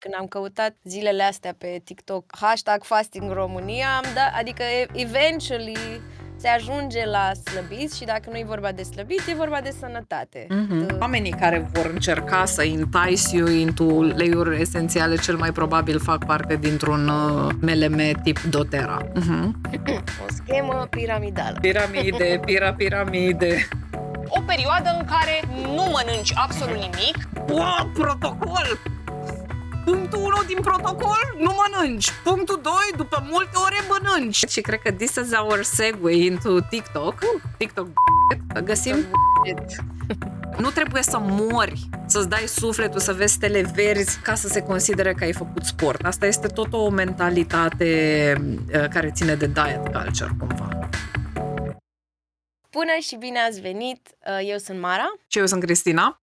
când am căutat zilele astea pe TikTok hashtag fasting România, am dat, adică eventually se ajunge la slăbiți și dacă nu e vorba de slăbiți, e vorba de sănătate. Mm-hmm. De... Oamenii care vor încerca să entice you into leiuri esențiale, cel mai probabil fac parte dintr-un uh, MLM tip doTERRA. Mm-hmm. o schemă piramidală. Piramide, pira, piramide. O perioadă în care nu mănânci absolut nimic. Wow, protocol! Punctul 1 din protocol, nu mănânci. Punctul 2, după multe ore mănânci. Și cred că this is our segue into TikTok. TikTok găsim nu trebuie să mori, să-ți dai sufletul, să vezi stele verzi ca să se considere că ai făcut sport. Asta este tot o mentalitate uh, care ține de diet culture, cumva. Bună și bine ați venit! Uh, eu sunt Mara. Și eu sunt Cristina.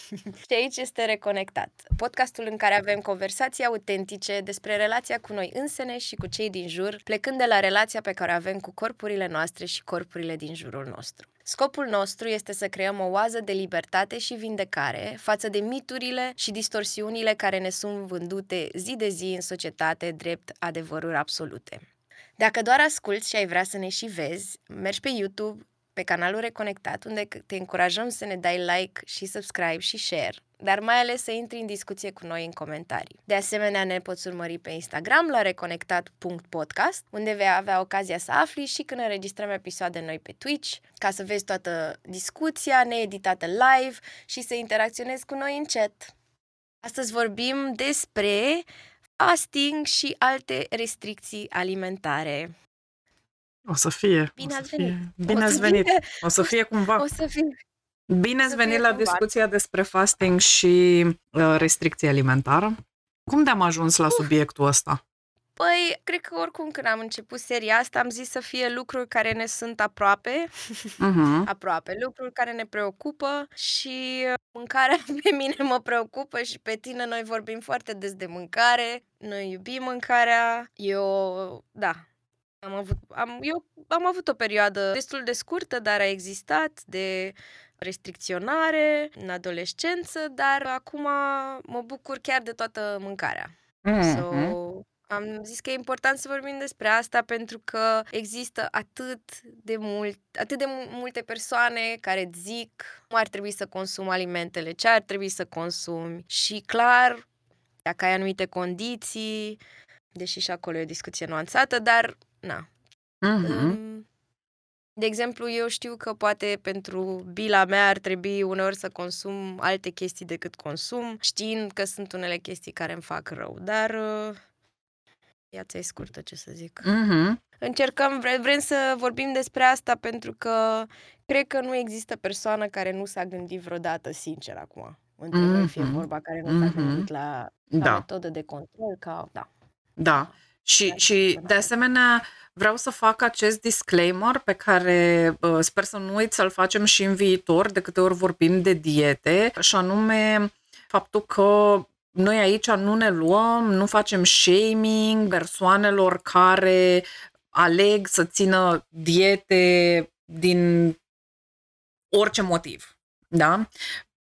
și aici este Reconectat, podcastul în care avem conversații autentice despre relația cu noi însene și cu cei din jur, plecând de la relația pe care o avem cu corpurile noastre și corpurile din jurul nostru. Scopul nostru este să creăm o oază de libertate și vindecare față de miturile și distorsiunile care ne sunt vândute zi de zi în societate drept adevăruri absolute. Dacă doar asculți și ai vrea să ne și vezi, mergi pe YouTube, pe canalul Reconectat, unde te încurajăm să ne dai like și subscribe și share, dar mai ales să intri în discuție cu noi în comentarii. De asemenea, ne poți urmări pe Instagram la reconectat.podcast, unde vei avea ocazia să afli și când înregistrăm episoade noi pe Twitch, ca să vezi toată discuția needitată live și să interacționezi cu noi în chat. Astăzi vorbim despre fasting și alte restricții alimentare. O să fie. Bine o ați să venit. Fie. Bine O ați să venit. fie. O să fie cumva. O să fim Bine ați să venit fie la cumva. discuția despre fasting și uh, restricție alimentară. Cum de-am ajuns la subiectul ăsta? Păi, cred că oricum când am început seria asta am zis să fie lucruri care ne sunt aproape, Uh-huh. aproape, lucruri care ne preocupă și uh, mâncarea pe mine mă preocupă și pe tine noi vorbim foarte des de mâncare, noi iubim mâncarea, eu, da, am avut, am, eu am avut o perioadă destul de scurtă, dar a existat de restricționare în adolescență, dar acum mă bucur chiar de toată mâncarea. So, am zis că e important să vorbim despre asta pentru că există atât de mult, atât de mu- multe persoane care îți zic cum ar trebui să consumi alimentele, ce ar trebui să consumi și clar, dacă ai anumite condiții, deși și acolo e o discuție nuanțată, dar na. Uh-huh. Um, De exemplu, eu știu că poate pentru bila mea ar trebui uneori să consum alte chestii decât consum, știind că sunt unele chestii care îmi fac rău, dar uh, viața e scurtă, ce să zic. Uh-huh. Încercăm, vre- vrem să vorbim despre asta pentru că cred că nu există persoană care nu s-a gândit vreodată, sincer, acum. Între noi fie Mhm. vorba care nu s-a Mhm. gândit la, ca Da. metodă de control, ca... Da. Da. Și, Dar și sunt de asemenea vreau să fac acest disclaimer pe care uh, sper să nu uit să-l facem și în viitor de câte ori vorbim de diete și anume faptul că noi aici nu ne luăm, nu facem shaming persoanelor care aleg să țină diete din orice motiv. Da?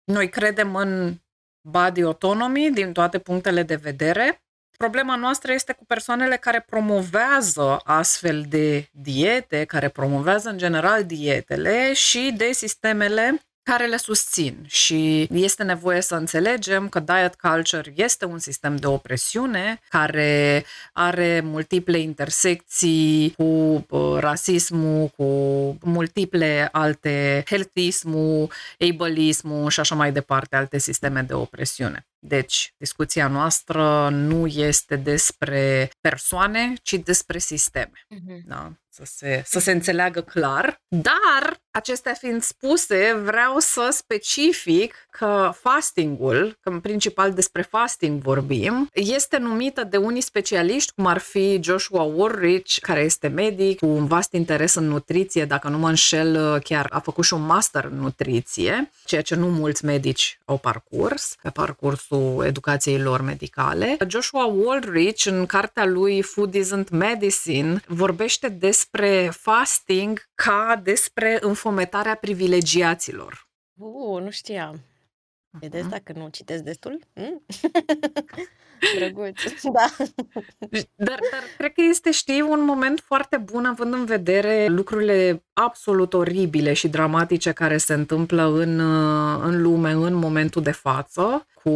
Noi credem în body autonomy din toate punctele de vedere. Problema noastră este cu persoanele care promovează astfel de diete, care promovează în general dietele și de sistemele care le susțin și este nevoie să înțelegem că diet culture este un sistem de opresiune care are multiple intersecții cu uh, rasismul, cu multiple alte healthismul, ableismul și așa mai departe, alte sisteme de opresiune. Deci, discuția noastră nu este despre persoane, ci despre sisteme. Da? Să, se, să se înțeleagă clar. Dar, acestea fiind spuse, vreau să specific că fastingul, că în principal despre fasting vorbim, este numită de unii specialiști, cum ar fi Joshua Woolrich, care este medic cu un vast interes în nutriție, dacă nu mă înșel, chiar a făcut și un master în nutriție, ceea ce nu mulți medici au parcurs pe parcursul educației lor medicale. Joshua Woolrich, în cartea lui Food Isn't Medicine, vorbește despre fasting ca despre înfometarea privilegiaților. Uh, nu știam. Vedeți Mhm. dacă nu citesc destul? Mm? Drăguț. Da. Dar, dar cred că este, știi, un moment foarte bun având în vedere lucrurile absolut oribile și dramatice care se întâmplă în, uh, în lume în momentul de față, cu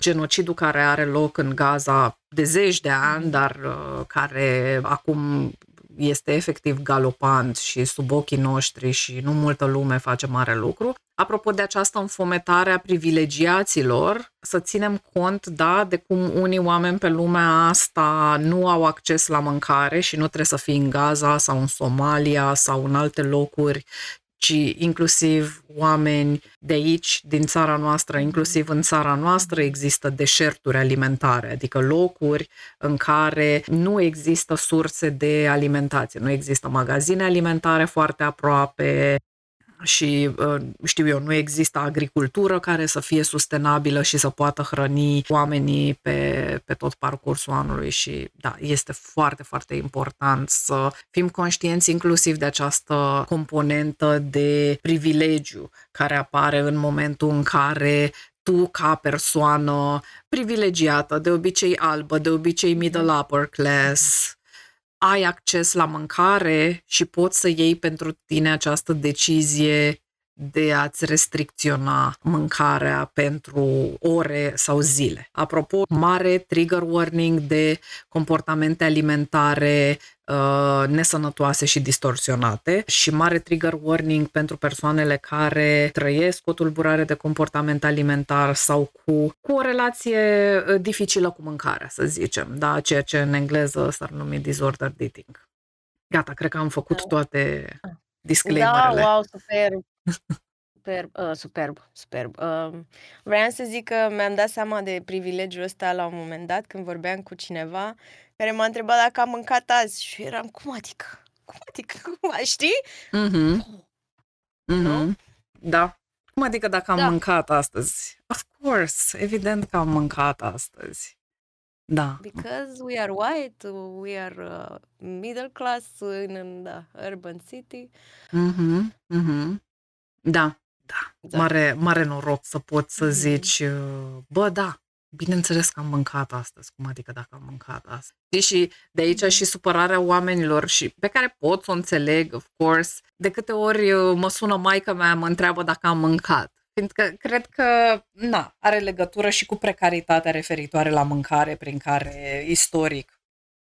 genocidul care are loc în Gaza de zeci de ani, dar uh, care acum este efectiv galopant și sub ochii noștri și nu multă lume face mare lucru. Apropo de această înfometare a privilegiaților, să ținem cont, da, de cum unii oameni pe lumea asta nu au acces la mâncare și nu trebuie să fii în Gaza sau în Somalia sau în alte locuri, ci inclusiv oameni de aici, din țara noastră, inclusiv în țara noastră există deșerturi alimentare, adică locuri în care nu există surse de alimentație, nu există magazine alimentare foarte aproape, și uh, știu eu, nu există agricultură care să fie sustenabilă și să poată hrăni oamenii pe, pe tot parcursul anului. Și da, este foarte, foarte important să fim conștienți inclusiv de această componentă de privilegiu care apare în momentul în care tu ca persoană privilegiată, de obicei albă, de obicei middle upper class, ai acces la mâncare și poți să iei pentru tine această decizie de a-ți restricționa mâncarea pentru ore sau zile. Apropo, mare trigger warning de comportamente alimentare uh, nesănătoase și distorsionate și mare trigger warning pentru persoanele care trăiesc o tulburare de comportament alimentar sau cu, cu o relație uh, dificilă cu mâncarea, să zicem, da, ceea ce în engleză s-ar numi disordered eating. Gata, cred că am făcut Da. toate Da, disclaimerele. wow, superb. Superb, uh, superb, superb. Uh, vreau să zic că mi-am dat seama de privilegiul ăsta la un moment dat când vorbeam cu cineva care m-a întrebat dacă am mâncat azi și eu eram, cum adică? Cum adică? Cum, știi? Mhm. Nu? Mhm. Da. Cum adică dacă am Da. mâncat astăzi? Of course, evident că am mâncat astăzi. Da. Because we are white, we are uh, middle class in, in the urban city. Mhm. Mhm. Da. Da. Da. Mare, mare noroc să poți să Mhm. zici, uh, bă, da, bineînțeles că am mâncat astăzi. Cum adică dacă am mâncat astăzi? Știi, și de aici Mhm. și supărarea oamenilor și pe care pot să o înțeleg, of course. De câte ori uh, mă sună maica mea, mă întreabă dacă am mâncat. Fiindcă cred că, na, are legătură și cu precaritatea referitoare la mâncare, prin care, istoric,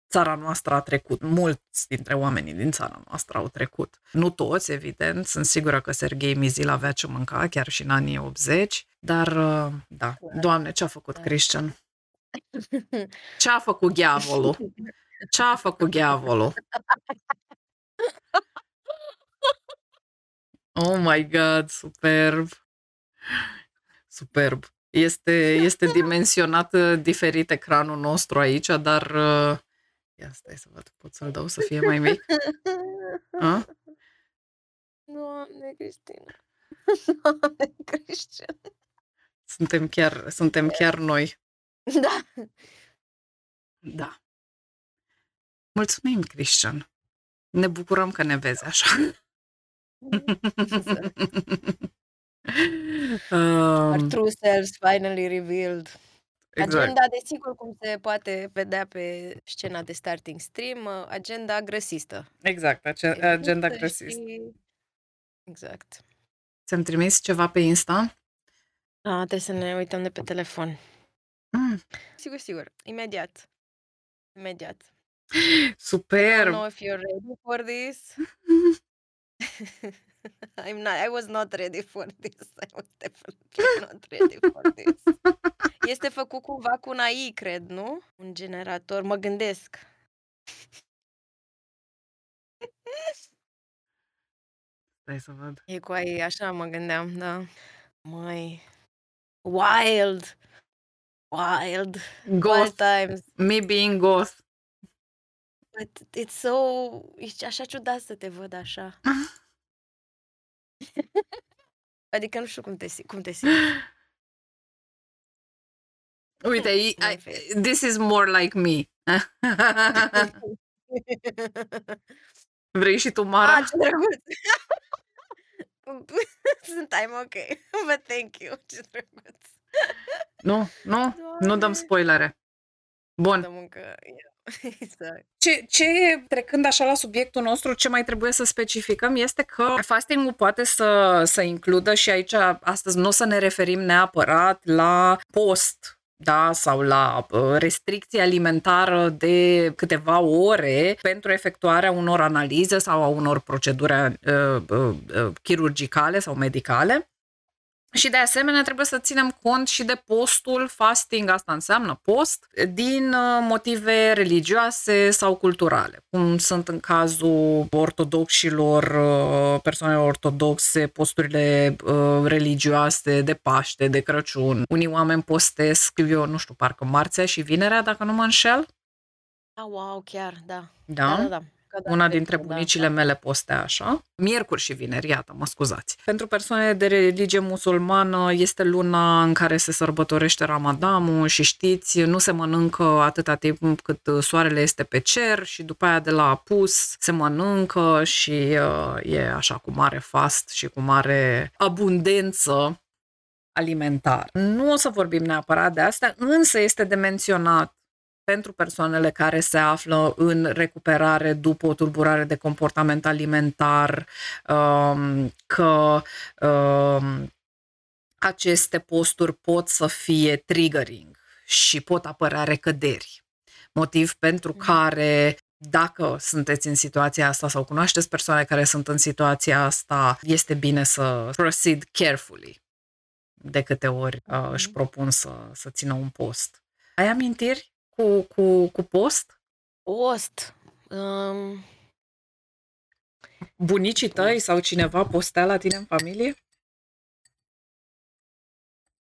țara noastră a trecut. Mulți dintre oamenii din țara noastră au trecut. Nu toți, evident. Sunt sigură că Serghei Mizil avea ce mânca, chiar și în anii 80. Dar, uh, da, Doamne, ce a făcut Da. Christian? Ce a făcut diavolul? Ce a făcut diavolul? Oh my God, superb! Superb! Este, este dimensionat uh, diferit ecranul nostru aici, dar... uh, Ia stai să văd, pot să-l dau să fie mai mic? A? Doamne, Cristina. Doamne, Cristian. Suntem chiar, suntem chiar noi. Da. Da. Mulțumim, Christian. Ne bucurăm că ne vezi așa. Our um, true selves finally revealed. Exact. Agenda, desigur, cum se poate vedea pe scena de starting stream, uh, agenda grăsistă. Exact, ace- Există agenda grăsist. și- Exact. Ți-am trimis ceva pe Insta? A, trebuie să ne uităm de pe telefon. Mm, Sigur, sigur. Imediat. Imediat. I don't superb! know if you're ready for this. I'm not, I was not ready for this. I was definitely not ready for this. Este făcut cumva cu un AI, cred, nu? Un generator, mă gândesc. Stai să văd. E cu AI, așa mă gândeam, da. Măi, wild, wild, wild Goth, times. me being goth. But it's so, e așa ciudat să te văd așa. Adică nu știu cum te, si- cum te simți. Uite, I, Mai I, vezi. this is more like me. Vrei și tu, Mara? Ah, ce drăguț! sunt I'm ok. But thank you. Ce drăguț. Nu, nu, nu dăm Doamne. spoilere. Bun. Dăm încă... Exact. Ce, ce, trecând așa la subiectul nostru, ce mai trebuie să specificăm este că fasting poate să, să includă și aici, astăzi nu o să ne referim neapărat la post, da, sau la uh, restricție alimentară de câteva ore pentru efectuarea unor analize sau a unor proceduri uh, uh, uh, chirurgicale sau medicale. Și de asemenea trebuie să ținem cont și de postul, fasting, asta înseamnă post, din uh, motive religioase sau culturale, cum sunt în cazul ortodoxilor, uh, persoanelor ortodoxe, posturile uh, religioase de Paște, de Crăciun. Unii oameni postesc, eu nu știu, parcă marțea și vinerea, dacă nu mă înșel. Ah, wow, chiar, da. Da? Da, da, da. Că da, Una cred dintre că da, bunicile da. mele postea așa. Miercuri și vineri, iată, mă scuzați. Pentru persoane de religie musulmană este luna în care se sărbătorește Ramadanul și știți, nu se mănâncă atâta timp cât soarele este pe cer și după aia de la apus se mănâncă și uh, e așa cu mare fast și cu mare abundență alimentar. Nu o să vorbim neapărat de asta, însă este de menționat pentru persoanele care se află în recuperare după o tulburare de comportament alimentar, um, că um, aceste posturi pot să fie triggering și pot apărea recăderi. Motiv pentru care dacă sunteți în situația asta sau cunoașteți persoane care sunt în situația asta, este bine să proceed carefully de câte ori uh, își propun să, să țină un post. Ai amintiri cu, cu, cu post? Post. Um, Bunicii tăi sau cineva postea la tine în familie?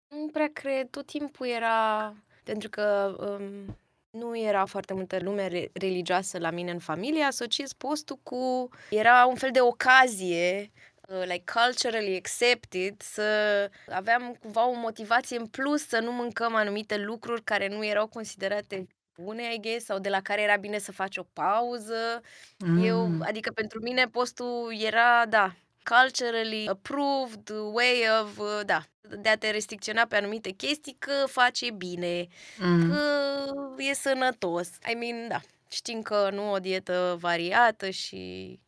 nu prea cred, tot timpul era, pentru că um, nu era foarte multă lume re- religioasă la mine în familie, asociez postul cu, era un fel de ocazie, uh, like culturally accepted, să aveam cumva o motivație în plus să nu mâncăm anumite lucruri care nu erau considerate bune, I guess, sau de la care era bine să faci o pauză. Mm. Eu, adică pentru mine postul era, da, culturally approved way of, uh, da, de a te restricționa pe anumite chestii că face bine, Mm. că e sănătos. I mean, da, știm că nu o dietă variată și...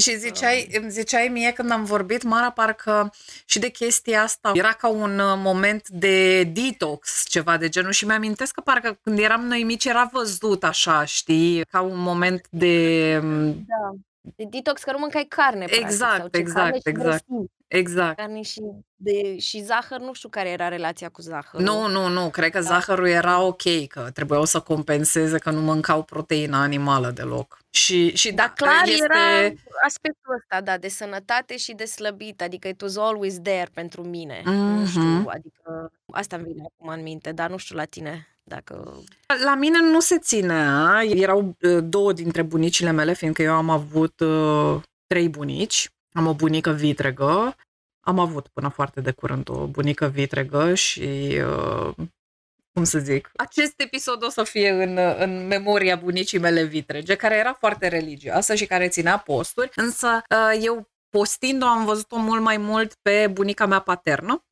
Și ziceai, îmi ziceai mie când am vorbit, Mara, parcă și de chestia asta era ca un uh, moment de detox, ceva de genul. Și mi-amintesc că parcă când eram noi mici era văzut așa, știi, ca un moment de... Da. De detox, că nu mâncai carne, practic, Exact, sau ce, exact, carne și exact. grăsimi. Exact. Carne și, de, și zahăr, nu știu care era relația cu zahărul. Nu, nu, nu, cred că Da. zahărul era ok, că trebuiau să compenseze că nu mâncau proteină animală deloc. Și, și da, Dar clar este... era aspectul ăsta, da, de sănătate și de slăbit, adică it was always there pentru mine. Nu știu, Mhm. adică asta îmi vine acum în minte, dar nu știu la tine dacă... La mine nu se ținea. Erau uh, două dintre bunicile mele, fiindcă eu am avut uh, trei bunici. Am o bunică vitregă. Am avut până foarte de curând o bunică vitregă și, uh, cum să zic, acest episod o să fie în, uh, în memoria bunicii mele vitrege, care era foarte religioasă și care ținea posturi, însă uh, eu postind-o am văzut-o mult mai mult pe bunica mea paternă,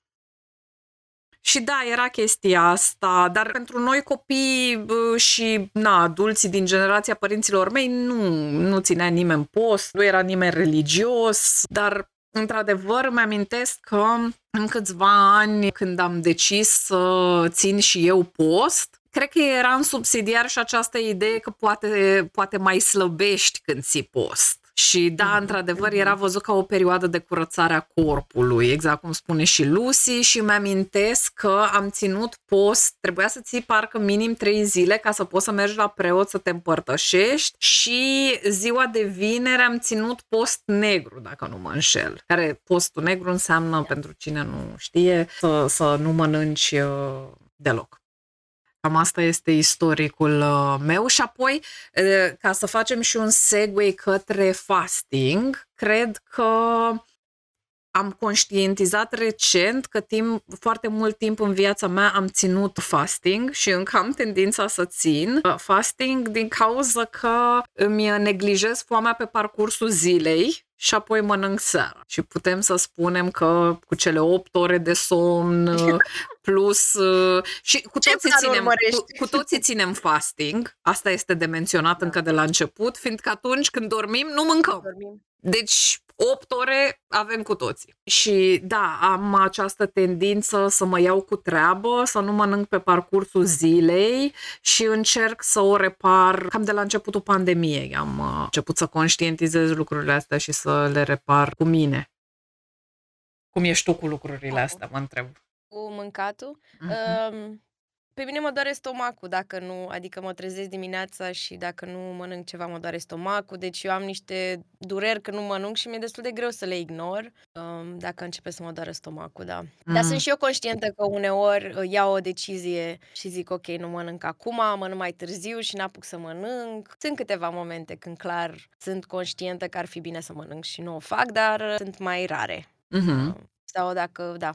și da, era chestia asta, dar pentru noi copii bă, și na, adulții din generația părinților mei nu, nu ținea nimeni post, nu era nimeni religios, dar într-adevăr îmi amintesc că în câțiva ani când am decis să țin și eu post, cred că era în subsidiar și această idee că poate, poate mai slăbești când ții post. Și da, într-adevăr, era văzut ca o perioadă de curățare a corpului, exact cum spune și Lucy și mi-amintesc că am ținut post, trebuia să ții parcă minim trei zile ca să poți să mergi la preot să te împărtășești și ziua de vineri am ținut post negru, dacă nu mă înșel. Care postul negru înseamnă, pentru cine nu știe, să, să nu mănânci uh, deloc. Cam asta este istoricul uh, meu. Și apoi, uh, ca să facem și un segue către fasting, cred că am conștientizat recent că timp, foarte mult timp în viața mea am ținut fasting și încă am tendința să țin uh, fasting din cauza că îmi neglijez foamea pe parcursul zilei și apoi mănânc seara. Și putem să spunem că cu cele 8 ore de somn plus uh, și cu Ce toții, plan ținem, urmărești? cu, cu toții ținem fasting. Asta este de menționat încă de la început, fiindcă atunci când dormim nu mâncăm. Dormim. Deci 8 ore avem cu toții. Și da, am această tendință să mă iau cu treabă, să nu mănânc pe parcursul zilei și încerc să o repar cam de la începutul pandemiei. Am uh, început să conștientizez lucrurile astea și să le repar cu mine. Cum ești tu cu lucrurile astea, mă întreb. Cu mâncatul. Mhm. Um, pe mine mă doare stomacul dacă nu, adică mă trezesc dimineața și dacă nu mănânc ceva mă doare stomacul, deci eu am niște dureri când nu mănânc și mi-e destul de greu să le ignor um, dacă începe să mă doare stomacul, da. Dar Mm. sunt și eu conștientă că uneori uh, iau o decizie și zic ok, nu mănânc acum, mănânc mai târziu și n-apuc să mănânc. Sunt câteva momente când clar sunt conștientă că ar fi bine să mănânc și nu o fac, dar uh, sunt mai rare. Mhm. Sau dacă, da,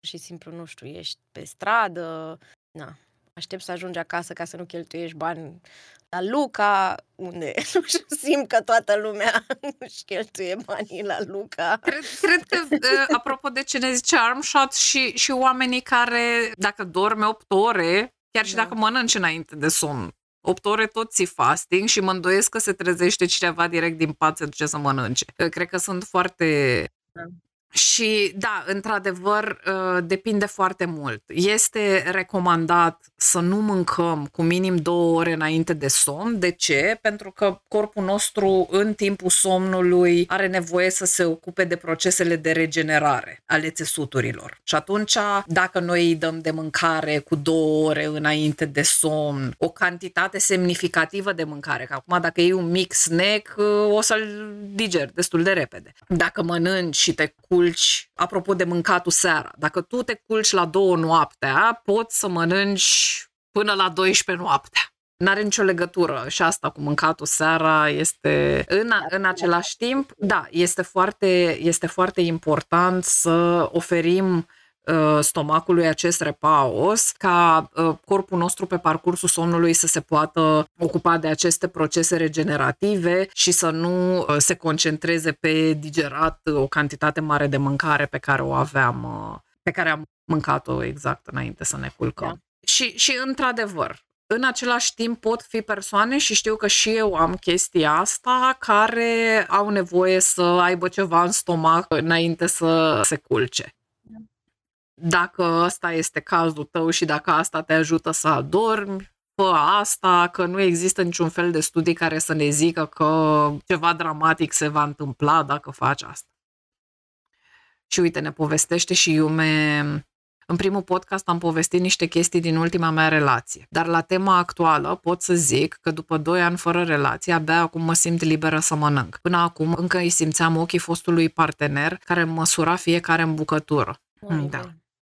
pur și simplu, nu știu, ești pe stradă, na, aștept să ajungi acasă ca să nu cheltuiești bani la Luca, unde, nu știu, simt că toată lumea își cheltuie banii la Luca. Cred, cred că, uh, apropo de ce ne zice Armshot, și, și oamenii care, dacă dorme 8 ore, chiar și Da. dacă mănânci înainte de somn, 8 ore tot ții fasting și mă îndoiesc că se trezește cineva direct din pat să duce să mănânce. Uh, Cred că sunt foarte... Da. Și da, într-adevăr, uh, depinde foarte mult. Este recomandat să nu mâncăm cu minim două ore înainte de somn. De ce? Pentru că corpul nostru în timpul somnului are nevoie să se ocupe de procesele de regenerare ale țesuturilor. Și atunci, dacă noi îi dăm de mâncare cu două ore înainte de somn, o cantitate semnificativă de mâncare, că acum dacă iei un mic snack, uh, o să-l digeri destul de repede. Dacă mănânci și te culci, apropo de mâncatul seara, dacă tu te culci la două noaptea, poți să mănânci până la 12 noaptea. N-are nicio legătură și asta cu mâncatul seara este în, în același timp, da, este foarte, este foarte important să oferim uh, stomacului acest repaus ca uh, corpul nostru pe parcursul somnului să se poată ocupa de aceste procese regenerative și să nu uh, se concentreze pe digerat uh, o cantitate mare de mâncare pe care o aveam, uh, pe care am mâncat-o exact înainte să ne culcăm. Da. Și, și într-adevăr, în același timp pot fi persoane și știu că și eu am chestia asta care au nevoie să aibă ceva în stomac înainte să se culce. Dacă ăsta este cazul tău și dacă asta te ajută să adormi, fă asta, că nu există niciun fel de studii care să ne zică că ceva dramatic se va întâmpla dacă faci asta. Și uite, ne povestește și Iume în primul podcast am povestit niște chestii din ultima mea relație, dar la tema actuală pot să zic că după 2 ani fără relație, abia acum mă simt liberă să mănânc. Până acum încă îi simțeam ochii fostului partener care îmi măsura fiecare în bucătură. Măi, da.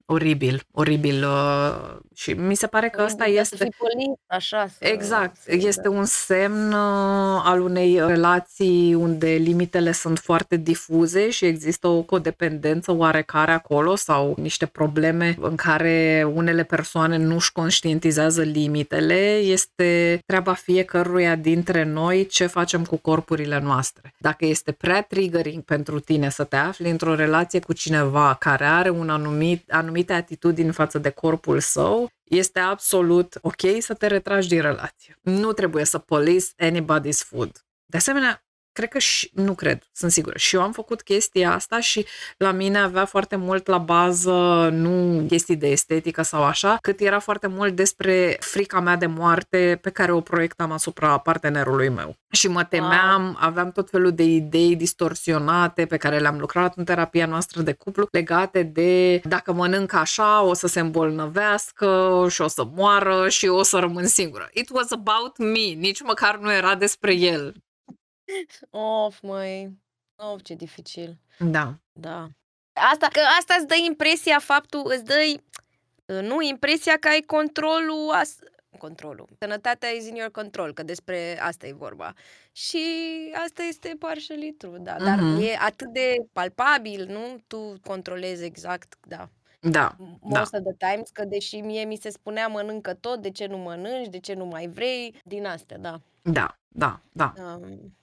Băi. Oribil, oribil. uh, Și mi se pare că ăsta Oribil, Să este... fii polit, așa. Să, Exact, să- este un semn uh, al unei relații unde limitele sunt foarte difuze și există o codependență oarecare acolo sau niște probleme în care unele persoane nu-și conștientizează limitele. Este treaba fiecăruia dintre noi ce facem cu corpurile noastre. Dacă este prea triggering pentru tine să te afli într-o relație cu cineva care are un anumit, anumite atitudini față de corpul său, este absolut ok să te retragi din relație. Nu trebuie să police anybody's food. De asemenea, cred că și, nu cred, sunt sigură. Și eu am făcut chestia asta și la mine avea foarte mult la bază, nu chestii de estetică sau așa, cât era foarte mult despre frica mea de moarte pe care o proiectam asupra partenerului meu. Și mă temeam, aveam tot felul de idei distorsionate pe care le-am lucrat în terapia noastră de cuplu legate de dacă mănânc așa o să se îmbolnăvească și o să moară și o să rămân singură. It was about me, nici măcar nu era despre el. Of, măi. Of, ce dificil. Da. Da. Asta, că asta îți dă impresia, faptul, îți dă, nu, impresia că ai controlul, as, controlul. Sănătatea is in your control, că despre asta e vorba. Și asta este partially true, da. Dar Mhm. e atât de palpabil, nu? Tu controlezi exact, da. Da. Most of the times, că deși mie mi se spunea mănâncă tot, de ce nu mănânci, de ce nu mai vrei, din astea, da. Da, da, da. Um,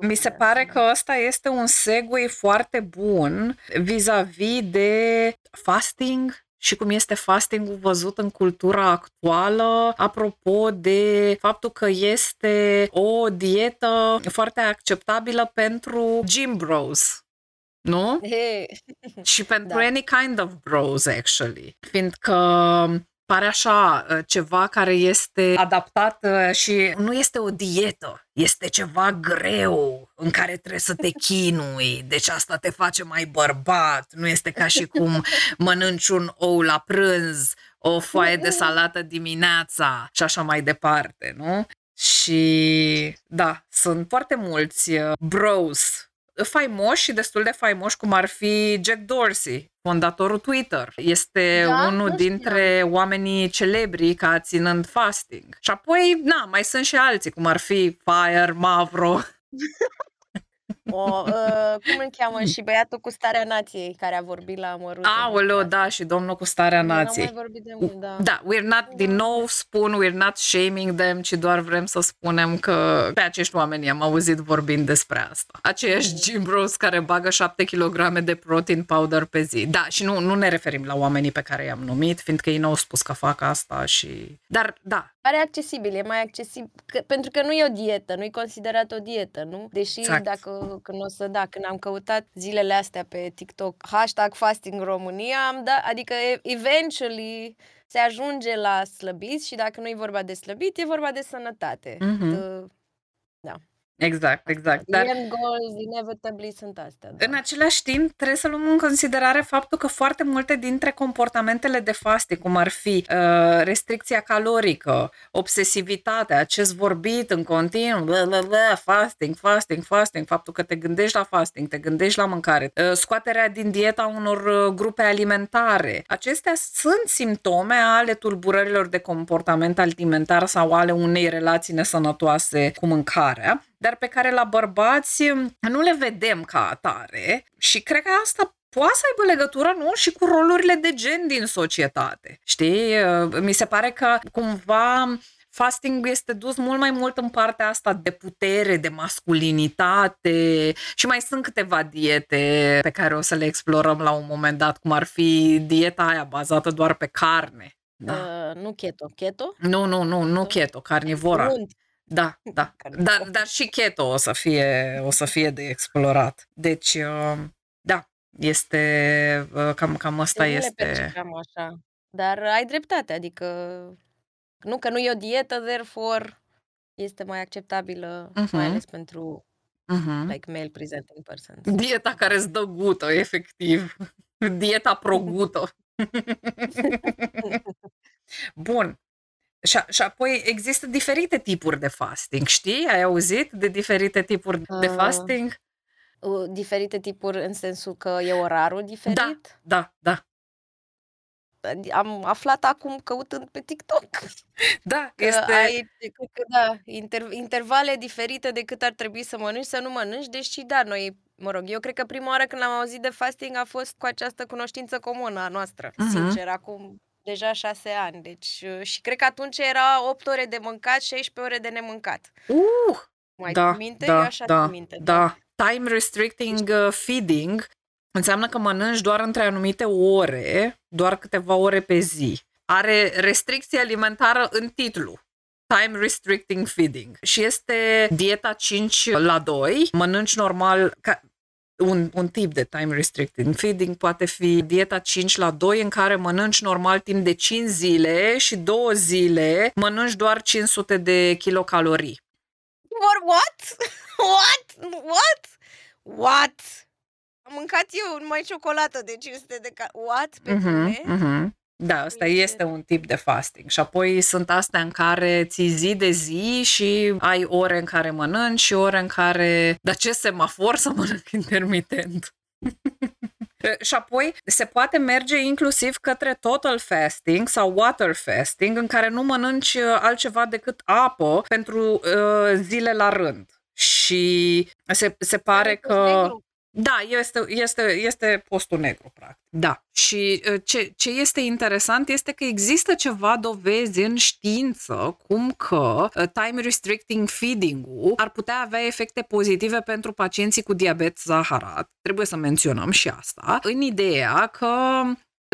mi se pare că ăsta este un segue foarte bun vis-a-vis de fasting și cum este fastingul văzut în cultura actuală, apropo de faptul că este o dietă foarte acceptabilă pentru gym bros. Nu? He. Și pentru Da. any kind of bros, actually. Fiindcă pare așa uh, ceva care este adaptat uh, și nu este o dietă, este ceva greu în care trebuie să te chinui, deci asta te face mai bărbat, nu este ca și cum mănânci un ou la prânz, o foaie de salată dimineața și așa mai departe, nu? Și da, sunt foarte mulți uh, bros faimoși și destul de faimoși, cum ar fi Jack Dorsey, fondatorul Twitter. Este Da, unul nu dintre oamenii celebri ca ținând fasting. Și apoi, na, mai sunt și alții, cum ar fi Fire, Mavro. O, uh, cum îl cheamă și băiatul cu starea nației care a vorbit la Măruță. Aoleo, da, și domnul cu starea N-am nației. mai vorbit de mult, da. Da, we're not, din nou spun, we're not shaming them, ci doar vrem să spunem că pe acești oameni am auzit vorbind despre asta. Aceiași gym bros care bagă 7 kg de protein powder pe zi. Da, și nu, nu ne referim la oamenii pe care i-am numit, fiindcă ei n-au spus că fac asta și... Dar, da, Pare accesibil, e mai accesibil, că, pentru că nu e o dietă, nu e considerat o dietă, nu? Deși Exact. dacă, când o să, da, când am căutat zilele astea pe TikTok, hashtag fasting România, am dat, adică e- eventually se ajunge la slăbit și dacă nu e vorba de slăbit, e vorba de sănătate. Mhm. The, exact, exact. Dar... Dar end goals inevitably sunt astea. Da. În același timp, trebuie să luăm în considerare faptul că foarte multe dintre comportamentele de fasting, cum ar fi uh, restricția calorică, obsesivitatea, acest vorbit în continuu, bla, bla, bla, fasting, fasting, fasting, faptul că te gândești la fasting, te gândești la mâncare, uh, scoaterea din dieta unor uh, grupe alimentare, acestea sunt simptome ale tulburărilor de comportament alimentar sau ale unei relații nesănătoase cu mâncarea, dar pe care la bărbați nu le vedem ca atare și cred că asta poate să aibă legătură, nu? Și cu rolurile de gen din societate. Știi? Mi se pare că cumva fasting este dus mult mai mult în partea asta de putere, de masculinitate și mai sunt câteva diete pe care o să le explorăm la un moment dat, cum ar fi dieta aia bazată doar pe carne. Da. Uh, nu keto, keto? Nu, nu, nu, nu keto, carnivora. Unt. Da, da. Carnivora. Dar, dar și keto o să fie, o să fie de explorat. Deci, uh, da, este uh, cam, cam asta Deci nu le este. percepeam așa. Dar ai dreptate, adică nu că nu e o dietă, therefore este mai acceptabilă, Mhm. mai ales pentru Uh-huh. like male presenting persons. Dieta care îți dă gută, efectiv. Dieta pro-gută. Bun. Și, și apoi există diferite tipuri de fasting, știi? Ai auzit de diferite tipuri de Uh, fasting? Uh, Diferite tipuri în sensul că e orarul diferit. Da, da. Adi- Am aflat acum căutând pe TikTok Da, că este... ai, cred că da, inter, intervale diferite de cât ar trebui să mănânci, să nu mănânci, deși da, noi, mă rog, eu cred că prima oară când am auzit de fasting a fost cu această cunoștință comună a noastră, Mhm. sincer, acum deja șase ani, deci uh, și cred că atunci era 8 ore de mâncat, 16 ore de nemâncat. Uh, Mai da, țin minte? da, eu așa da, țin minte. da. Time restricting uh, feeding înseamnă că mănânci doar între anumite ore, doar câteva ore pe zi. Are restricție alimentară în titlu. Time restricting feeding. Și este dieta 5 la 2. Mănânci normal ca un, un tip de time restricting feeding poate fi dieta 5 la 2 în care mănânci normal timp de 5 zile și 2 zile mănânci doar 500 de kilocalorii. What? What? What? What? What? Am mâncat eu numai ciocolată de 500 de cal... What? Pe bune? mhm. Da, asta Uite. este un tip de fasting. Și apoi sunt astea în care ții zi de zi și ai ore în care mănânci și ore în care... Dar ce semafor să mănânc intermitent? și apoi se poate merge inclusiv către total fasting sau water fasting, în care nu mănânci uh, altceva decât apă pentru uh, zile la rând. Și se, se pare Care că... negru. Da, este, este, este postul negru, practic. Da. Și uh, ce, ce este interesant este că există ceva dovezi în știință cum că uh, time restricting feeding-ul ar putea avea efecte pozitive pentru pacienții cu diabet zaharat. Trebuie să menționăm și asta. În ideea că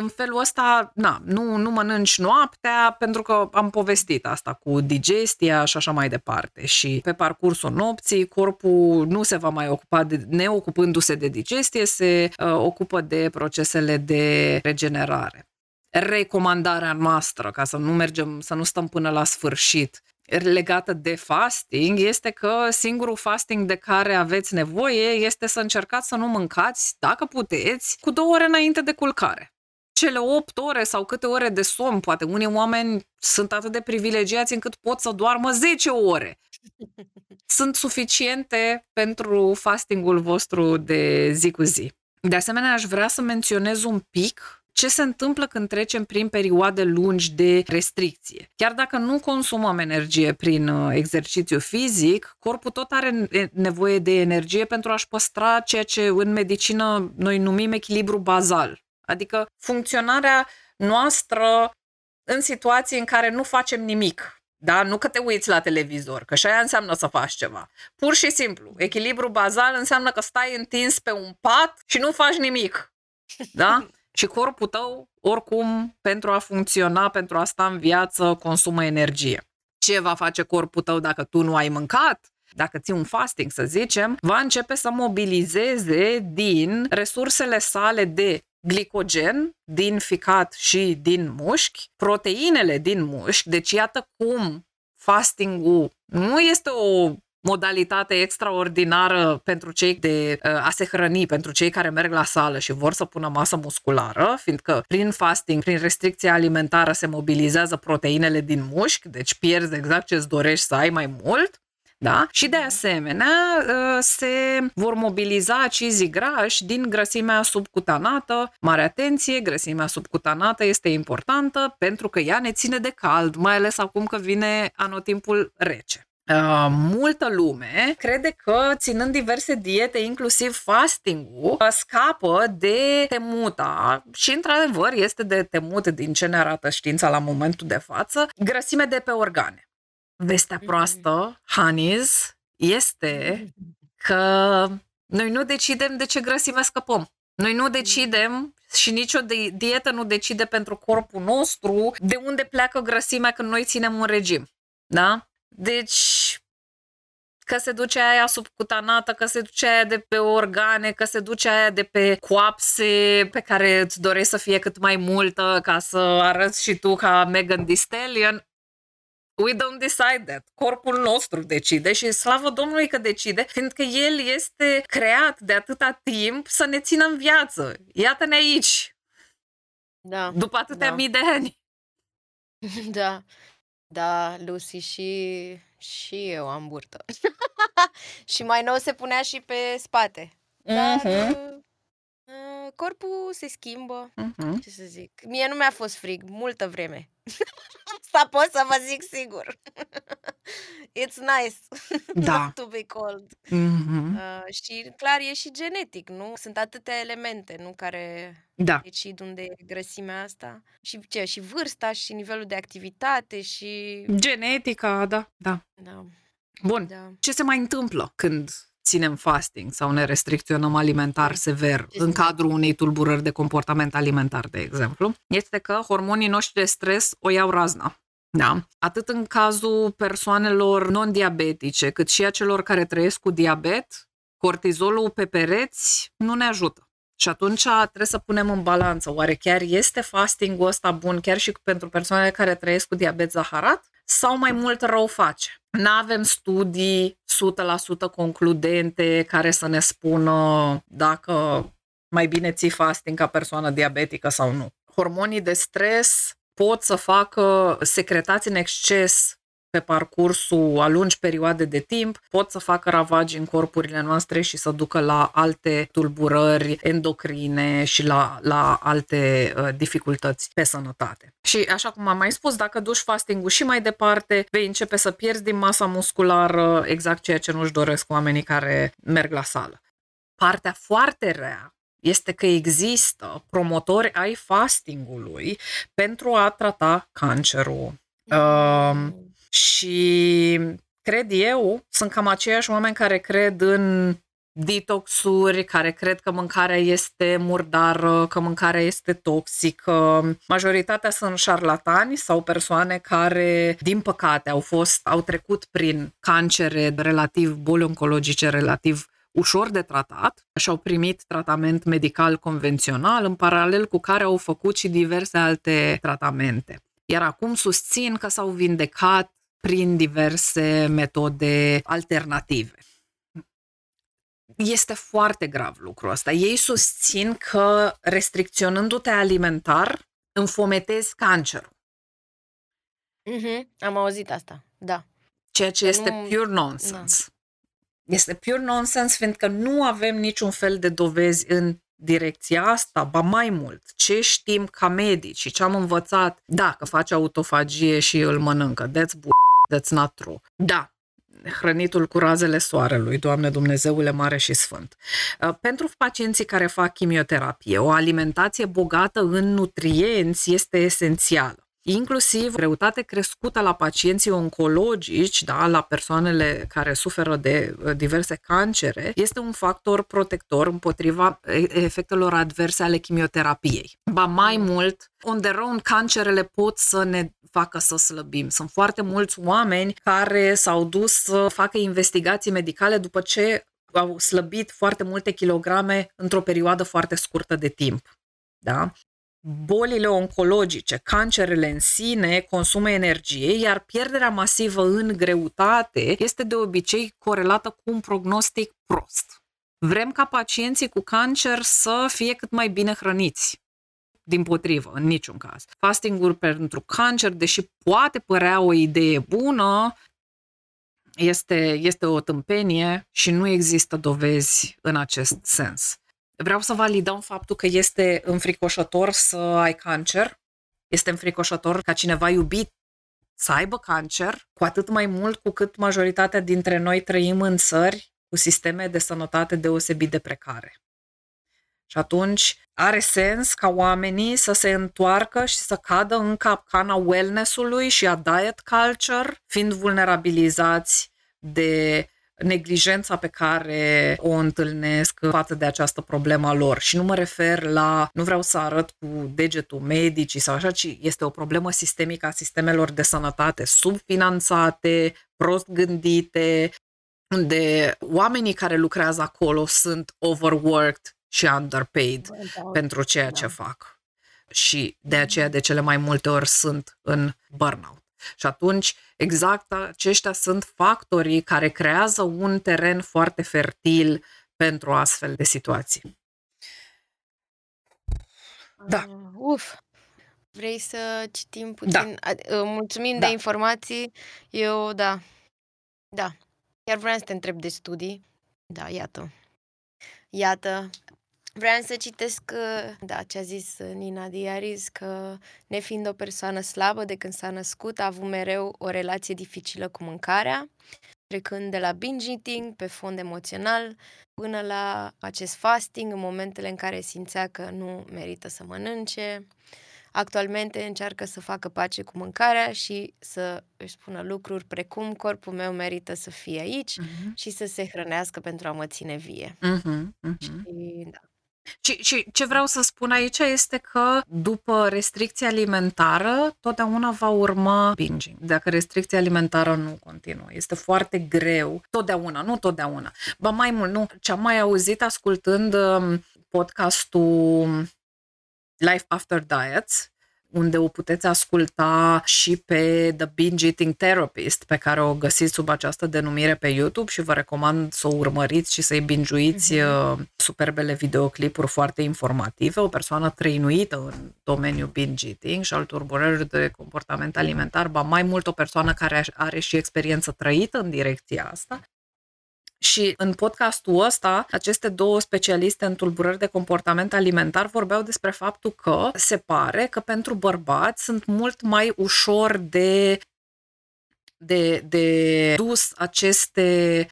în felul ăsta, na, nu, nu mănânci noaptea, pentru că am povestit asta cu digestia și așa mai departe. Și pe parcursul nopții, corpul nu se va mai ocupa, de, neocupându-se de digestie, se uh, ocupă de procesele de regenerare. Recomandarea noastră, ca să nu mergem, să nu stăm până la sfârșit, legată de fasting este că singurul fasting de care aveți nevoie este să încercați să nu mâncați, dacă puteți, cu două ore înainte de culcare cele 8 ore sau câte ore de somn, poate unii oameni sunt atât de privilegiați încât pot să doarmă 10 ore. Sunt suficiente pentru fastingul vostru de zi cu zi. De asemenea, aș vrea să menționez un pic ce se întâmplă când trecem prin perioade lungi de restricție. Chiar dacă nu consumăm energie prin uh, exercițiu fizic, corpul tot are nevoie de energie pentru a-și păstra ceea ce în medicină noi numim echilibru bazal. Adică funcționarea noastră în situații în care nu facem nimic. Da? Nu că te uiți la televizor, că și aia înseamnă să faci ceva. Pur și simplu, echilibru bazal înseamnă că stai întins pe un pat și nu faci nimic. Da? Și corpul tău, oricum, pentru a funcționa, pentru a sta în viață, consumă energie. Ce va face corpul tău dacă tu nu ai mâncat? Dacă ții un fasting, să zicem, va începe să mobilizeze din resursele sale de glicogen din ficat și din mușchi, proteinele din mușchi, deci iată cum fasting-ul nu este o modalitate extraordinară pentru cei de uh, a se hrăni, pentru cei care merg la sală și vor să pună masă musculară, fiindcă prin fasting, prin restricția alimentară se mobilizează proteinele din mușchi, deci pierzi exact ce îți dorești să ai mai mult, da? Și de asemenea ă, se vor mobiliza acizii grași din grăsimea subcutanată. Mare atenție, grăsimea subcutanată este importantă pentru că ea ne ține de cald, mai ales acum că vine anotimpul rece. Uh, multă lume crede că ținând diverse diete, inclusiv fasting-ul, uh, scapă de temuta și într-adevăr este de temut din ce ne arată știința la momentul de față, grăsime de pe organe. Vestea mm-hmm. proastă, Hanis, este mm-hmm. că noi nu decidem de ce grăsime scăpăm. Noi nu decidem și nicio dietă nu decide pentru corpul nostru de unde pleacă grăsimea când noi ținem un regim. Da? Deci, că se duce aia subcutanată, că se duce aia de pe organe, că se duce aia de pe coapse pe care îți dorești să fie cât mai multă ca să arăți și tu ca Megan Thee Stallion. We don't decide that. Corpul nostru decide și slavă Domnului că decide, fiindcă El este creat de atâta timp să ne țină în viață. Iată-ne aici. Da. După atâtea da. mii de ani. Da. Da, Lucy, și, și eu am burtă. și mai nou se punea și pe spate. Dar uh-huh. Uh, corpul se schimbă, uh-huh. ce să zic. Mie nu mi-a fost frig multă vreme. Asta pot să vă zic sigur. It's nice Da. not to be cold. Mhm. Uh, și clar e și genetic, nu? Sunt atâtea elemente, nu, care Da. decid unde e grăsimea asta. Și ce? Și vârsta, și nivelul de activitate, și... Genetica, da, da. Da, Bun. da. Ce se mai întâmplă când ținem fasting sau ne restricționăm alimentar sever Ce se în cadrul unei tulburări de comportament alimentar, de exemplu, este că hormonii noștri de stres o iau razna. Da. Atât în cazul persoanelor non-diabetice, cât și a celor care trăiesc cu diabet, cortizolul pe pereți nu ne ajută. Și atunci trebuie să punem în balanță. Oare chiar este fastingul ăsta bun chiar și pentru persoanele care trăiesc cu diabet zaharat? Sau mai mult rău face? Nu avem studii 100% concludente care să ne spună dacă mai bine ții fasting ca persoană diabetică sau nu. Hormonii de stres pot să facă secretați în exces pe parcursul a lungi perioade de timp, pot să facă ravagi în corpurile noastre și să ducă la alte tulburări endocrine și la, la alte uh, dificultăți pe sănătate. Și așa cum am mai spus, dacă duci fasting și mai departe, vei începe să pierzi din masa musculară exact ceea ce nu-și doresc oamenii care merg la sală. Partea foarte rea este că există promotori ai fastingului pentru a trata cancerul. Uh, și cred eu, sunt cam aceiași oameni care cred în detoxuri, care cred că mâncarea este murdară, că mâncarea este toxică. Majoritatea sunt șarlatani sau persoane care, din păcate, au fost, au trecut prin cancere relativ, boli oncologice relativ ușor de tratat și au primit tratament medical convențional, în paralel cu care au făcut și diverse alte tratamente. Iar acum susțin că s-au vindecat prin diverse metode alternative. Este foarte grav lucrul ăsta. Ei susțin că restricționându-te alimentar înfometezi cancerul. Mm-hmm. Am auzit asta, da. Ceea ce este nu... pure nonsense. Da. Este pure nonsense, fiindcă nu avem niciun fel de dovezi în direcția asta, ba mai mult, ce știm ca medici și ce am învățat, da, că face autofagie și îl mănâncă, that's bu- that's not true. Da, hrănitul cu razele soarelui, Doamne Dumnezeule mare și sfânt. Uh, pentru pacienții care fac chimioterapie, o alimentație bogată în nutrienți este esențială inclusiv greutate crescută la pacienții oncologici, da, la persoanele care suferă de uh, diverse cancere, este un factor protector împotriva efectelor adverse ale chimioterapiei. Ba mai mult, on their own, cancerele pot să ne facă să slăbim. Sunt foarte mulți oameni care s-au dus să facă investigații medicale după ce au slăbit foarte multe kilograme într-o perioadă foarte scurtă de timp. Da? Bolile oncologice, cancerele în sine consumă energie, iar pierderea masivă în greutate este de obicei corelată cu un prognostic prost. Vrem ca pacienții cu cancer să fie cât mai bine hrăniți. Din potrivă, în niciun caz. Fastingul pentru cancer, deși poate părea o idee bună, este, este o tâmpenie și nu există dovezi în acest sens. Vreau să validăm faptul că este înfricoșător să ai cancer, este înfricoșător ca cineva iubit să aibă cancer, cu atât mai mult cu cât majoritatea dintre noi trăim în țări cu sisteme de sănătate deosebit de precare. Și atunci are sens ca oamenii să se întoarcă și să cadă în capcana wellness-ului și a diet culture, fiind vulnerabilizați de neglijența pe care o întâlnesc față de această problemă a lor. Și nu mă refer la, nu vreau să arăt cu degetul medicii sau așa, ci este o problemă sistemică a sistemelor de sănătate subfinanțate, prost gândite, unde oamenii care lucrează acolo sunt overworked și underpaid da. pentru ceea da. ce fac. Și de aceea, de cele mai multe ori, sunt în burnout. Și atunci, exact aceștia sunt factorii care creează un teren foarte fertil pentru astfel de situații. Da. Uh, uf. Vrei să citim da. puțin? Da. Mulțumim da. de informații. Eu, da. Da. Chiar vreau să te întreb de studii. Da, iată. Iată, Vreau să citesc, uh, da, ce a zis uh, Nina Diaris, că nefiind o persoană slabă de când s-a născut, a avut mereu o relație dificilă cu mâncarea, trecând de la binge eating pe fond emoțional până la acest fasting în momentele în care simțea că nu merită să mănânce. Actualmente încearcă să facă pace cu mâncarea și să își spună lucruri precum corpul meu merită să fie aici uh-huh. și să se hrănească pentru a mă ține vie. Uh-huh. Uh-huh. Și, da. Și, și ce vreau să spun aici este că după restricția alimentară, totdeauna va urma binging. Dacă restricția alimentară nu continuă, este foarte greu. Totdeauna, nu totdeauna. Ba mai mult, nu. Ce am mai auzit ascultând um, podcastul Life After Diets, unde o puteți asculta și pe The Binge Eating Therapist, pe care o găsiți sub această denumire pe YouTube și vă recomand să o urmăriți și să-i bingiuiți uh-huh. superbele videoclipuri foarte informative. O persoană trăinuită în domeniul binge eating și al turburării de comportament alimentar, ba mai mult o persoană care are și experiență trăită în direcția asta și în podcastul ăsta, aceste două specialiste în tulburări de comportament alimentar vorbeau despre faptul că se pare că pentru bărbați sunt mult mai ușor de de, de dus aceste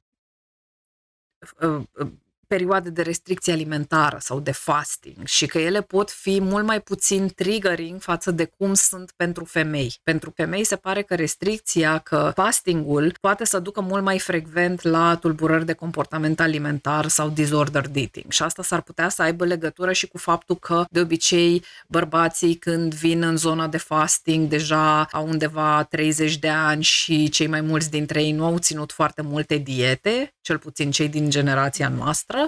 uh, uh, perioade de restricție alimentară sau de fasting și că ele pot fi mult mai puțin triggering față de cum sunt pentru femei. Pentru femei se pare că restricția, că fastingul poate să ducă mult mai frecvent la tulburări de comportament alimentar sau disordered eating și asta s-ar putea să aibă legătură și cu faptul că de obicei bărbații când vin în zona de fasting deja au undeva 30 de ani și cei mai mulți dintre ei nu au ținut foarte multe diete, cel puțin cei din generația noastră.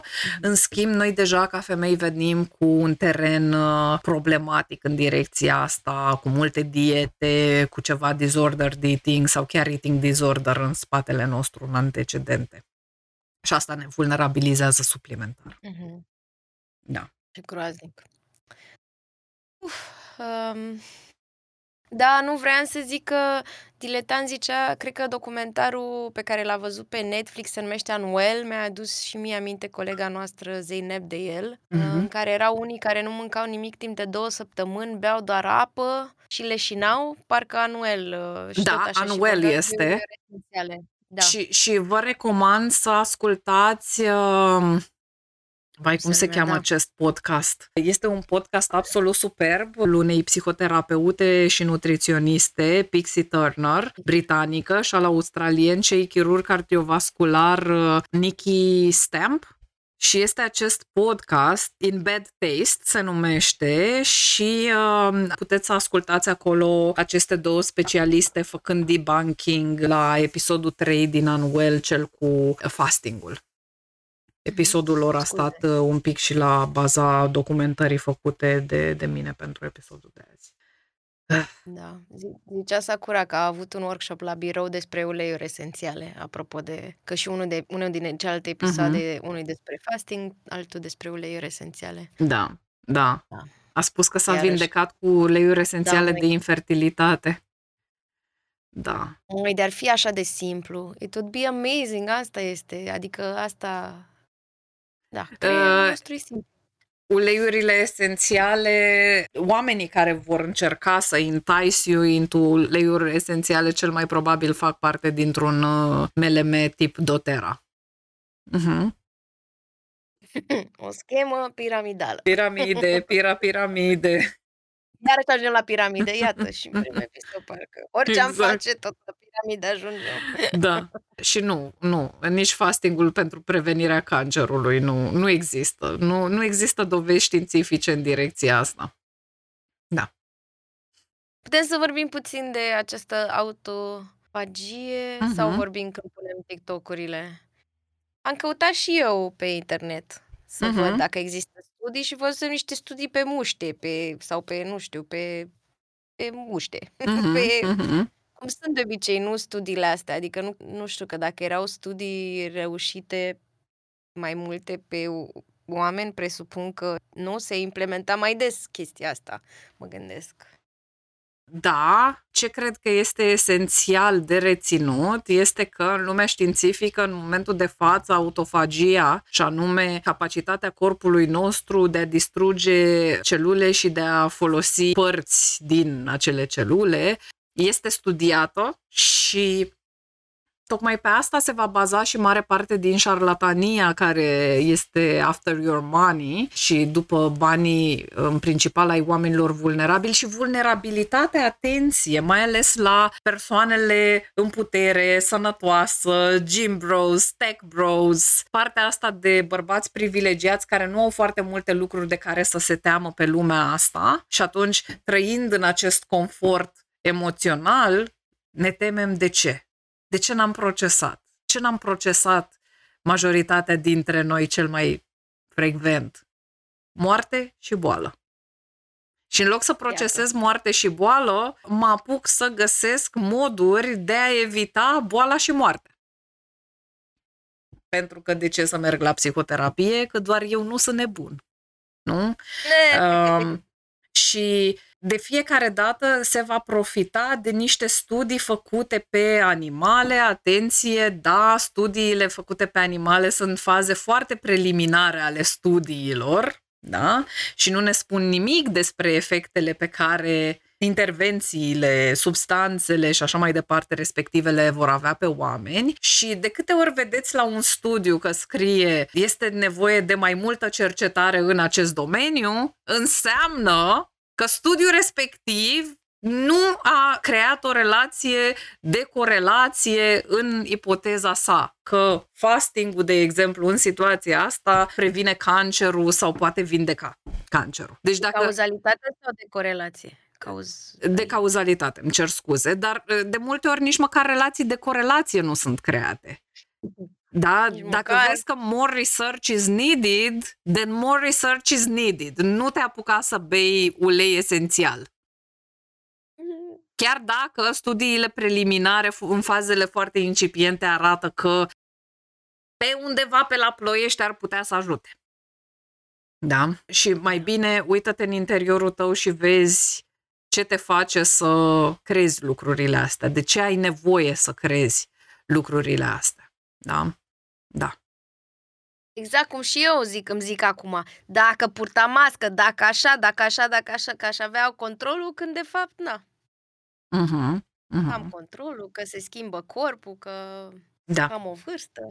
În schimb, noi deja ca femei venim cu un teren uh, problematic în direcția asta, cu multe diete, cu ceva disorder de eating sau chiar eating disorder în spatele nostru, în antecedente. Și asta ne vulnerabilizează suplimentar. Mm-hmm. Da. Ce groaznic. Uf, um, da, nu vreau să zic că Diletant zicea, cred că documentarul pe care l-a văzut pe Netflix se numește Unwell, mi-a adus și mie aminte colega noastră Zeynep de el, mm-hmm. în care erau unii care nu mâncau nimic timp de două săptămâni, beau doar apă și leșinau, parcă Unwell. Uh, și da, tot așa, Unwell și este. Da. Și, și vă recomand să ascultați uh, Vai, cum se cheamă da. acest podcast? Este un podcast absolut superb al unei psihoterapeute și nutriționiste, Pixie Turner, britanică, și al australienței chirurg cardiovascular uh, Nikki Stamp. Și este acest podcast, In Bad Taste se numește și uh, puteți să ascultați acolo aceste două specialiste făcând debunking la episodul 3 din Unwell, cel cu fastingul. Episodul lor a stat uh, un pic și la baza documentării făcute de, de mine pentru episodul de azi. Da. Zicea Sakura că a avut un workshop la birou despre uleiuri esențiale, apropo de... Că și unul, de, unul din celelalte episoade, uh-huh. unul despre fasting, altul despre uleiuri esențiale. Da, da. da. A spus că s-a Iarăși. vindecat cu uleiuri esențiale da, de infertilitate. Da. Măi, de ar fi așa de simplu. It would be amazing, asta este. Adică asta da, creierul uh, nostru uleiurile esențiale, oamenii care vor încerca să entice you into uleiuri esențiale cel mai probabil fac parte dintr-un uh, MLM tip doTERRA. Uh-huh. O schemă piramidală. Piramide, pira, piramide. Iar ajungem la piramide, iată și în primul episod, parcă. Orice exact. am face, tot la piramide ajungem. Da. Și nu, nu, nici fastingul pentru prevenirea cancerului nu, nu există. Nu, nu există dovezi științifice în direcția asta. Da. Putem să vorbim puțin de această autofagie uh-huh. sau vorbim când punem TikTok-urile? Am căutat și eu pe internet să uh-huh. văd dacă există studii și văzut niște studii pe muște pe, sau pe, nu știu, pe, pe muște. Uh-huh, pe, uh-huh. Cum sunt de obicei, nu studiile astea. Adică nu, nu știu că dacă erau studii reușite mai multe pe oameni, presupun că nu se implementa mai des chestia asta, mă gândesc. Da, ce cred că este esențial de reținut este că în lumea științifică, în momentul de față, autofagia, și anume capacitatea corpului nostru de a distruge celule și de a folosi părți din acele celule, este studiată și Tocmai pe asta se va baza și mare parte din șarlatania care este after your money și după banii în principal ai oamenilor vulnerabili și vulnerabilitatea, atenție, mai ales la persoanele în putere, sănătoasă, gym bros, tech bros, partea asta de bărbați privilegiați care nu au foarte multe lucruri de care să se teamă pe lumea asta și atunci trăind în acest confort emoțional, ne temem de ce? De ce n-am procesat? Ce n-am procesat majoritatea dintre noi cel mai frecvent? Moarte și boală. Și în loc să procesez moarte și boală, mă apuc să găsesc moduri de a evita boala și moarte. Pentru că de ce să merg la psihoterapie? Că doar eu nu sunt nebun. Nu? Uh, și de fiecare dată se va profita de niște studii făcute pe animale. Atenție, da, studiile făcute pe animale sunt faze foarte preliminare ale studiilor, da? Și nu ne spun nimic despre efectele pe care intervențiile, substanțele și așa mai departe respectivele vor avea pe oameni și de câte ori vedeți la un studiu că scrie este nevoie de mai multă cercetare în acest domeniu, înseamnă că studiul respectiv nu a creat o relație de corelație în ipoteza sa, că fasting de exemplu, în situația asta, previne cancerul sau poate vindeca cancerul. Deci dacă... Cauzalitate sau de corelație? Cauz... De cauzalitate, îmi cer scuze, dar de multe ori nici măcar relații de corelație nu sunt create. Da, Nici dacă măcar... vezi că more research is needed, then more research is needed. Nu te apuca să bei ulei esențial. Chiar dacă studiile preliminare în fazele foarte incipiente arată că pe undeva pe la ploiești ar putea să ajute. Da? Și mai bine uită-te în interiorul tău și vezi ce te face să crezi lucrurile astea, de ce ai nevoie să crezi lucrurile astea. Da? Da. Exact cum și eu zic, îmi zic acum, dacă purta mască, dacă așa, dacă așa, dacă așa, că aș avea controlul, când de fapt, na. Uh-huh. Uh-huh. Am controlul, că se schimbă corpul, că da. am o vârstă.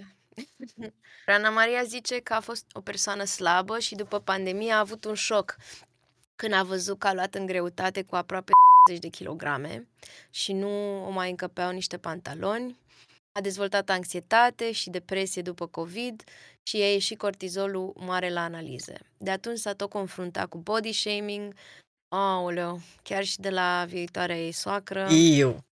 Rana Maria zice că a fost o persoană slabă și după pandemie a avut un șoc când a văzut că a luat în greutate cu aproape 10 de kilograme și nu o mai încăpeau niște pantaloni. A dezvoltat anxietate și depresie după COVID și a ieșit cortizolul mare la analize. De atunci s-a tot confruntat cu body shaming, Aoleu, chiar și de la viitoarea ei soacră. Eu.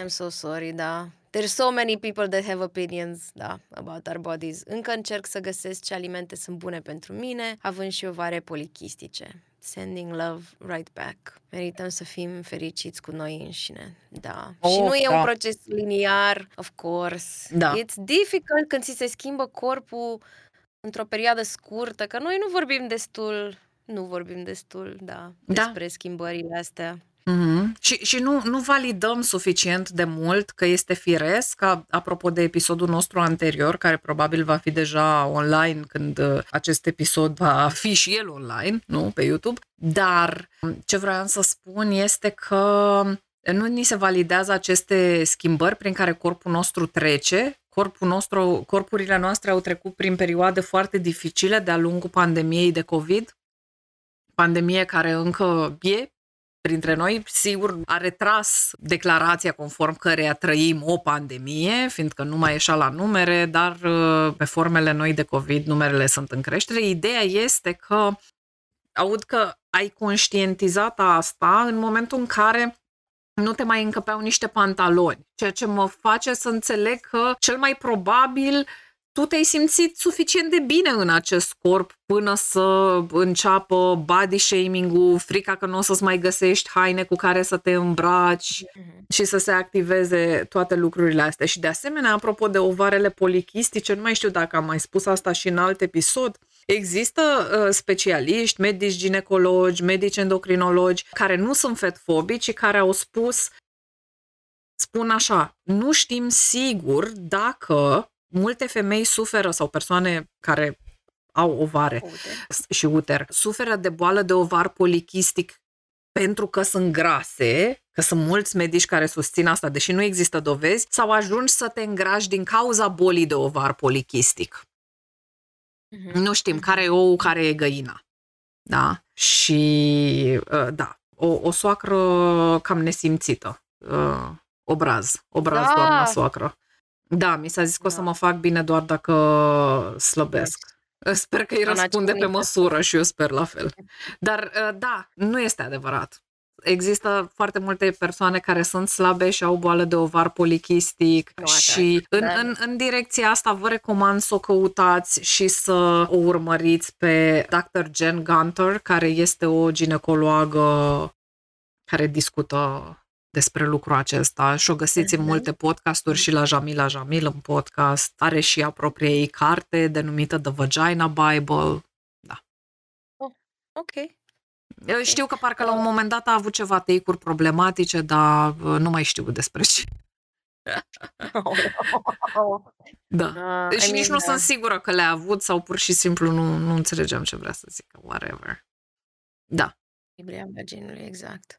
I'm so sorry, da. There's so many people that have opinions, da, about our bodies. Încă încerc să găsesc ce alimente sunt bune pentru mine, având și ovare polichistice. Sending love right back. Merităm să fim fericiți cu noi înșine. Da. Oh, și nu e da. un proces liniar, of course. Da. It's difficult când ți se schimbă corpul într-o perioadă scurtă, că noi nu vorbim destul nu vorbim destul, da, da. despre schimbările astea. Mm-hmm. Și, și nu, nu validăm suficient de mult că este firesc, ca, apropo de episodul nostru anterior, care probabil va fi deja online când uh, acest episod va fi și el online, nu, pe YouTube. Dar ce vreau să spun este că nu ni se validează aceste schimbări prin care corpul nostru trece. Corpul nostru, corpurile noastre au trecut prin perioade foarte dificile de-a lungul pandemiei de COVID pandemie care încă e printre noi, sigur, a retras declarația conform căreia trăim o pandemie, fiindcă nu mai ieșa la numere, dar uh, pe formele noi de COVID numerele sunt în creștere. Ideea este că aud că ai conștientizat asta în momentul în care nu te mai încăpeau niște pantaloni, ceea ce mă face să înțeleg că cel mai probabil tu te-ai simțit suficient de bine în acest corp până să înceapă body shaming-ul, frica că nu o să-ți mai găsești haine cu care să te îmbraci mm-hmm. și să se activeze toate lucrurile astea. Și de asemenea, apropo de ovarele polichistice, nu mai știu dacă am mai spus asta și în alt episod, Există uh, specialiști, medici ginecologi, medici endocrinologi care nu sunt fetfobici și care au spus spun așa, nu știm sigur dacă multe femei suferă sau persoane care au ovare uter. și uter, suferă de boală de ovar polichistic pentru că sunt grase, că sunt mulți medici care susțin asta, deși nu există dovezi, sau ajungi să te îngrași din cauza bolii de ovar polichistic. Mm-hmm. Nu știm care e ou, care e găina. Da? Și, uh, da, o, o soacră cam nesimțită. Uh, obraz. Obraz, da. doamna soacră. Da, mi s-a zis că o să da. mă fac bine doar dacă slăbesc. Sper că îi răspunde pe măsură și eu sper la fel. Dar uh, da, nu este adevărat. Există foarte multe persoane care sunt slabe și au boală de ovar polichistic nu, și în, da. în, în direcția asta vă recomand să o căutați și să o urmăriți pe Dr. Jen Gunter, care este o ginecologă care discută despre lucrul acesta și o găsiți în mhm. multe podcasturi și la Jamila Jamil în podcast. Are și a propria ei carte denumită The Vagina Bible. Da. Oh, ok. Eu știu că parcă la un uh. moment dat a avut ceva teicuri problematice, dar uh, nu mai știu despre ce. da. Uh, și Și nici mean, nu uh... sunt sigură că le-a avut sau pur și simplu nu, nu înțelegeam ce vrea să zică. Whatever. Da. Echilibria vaginului, exact.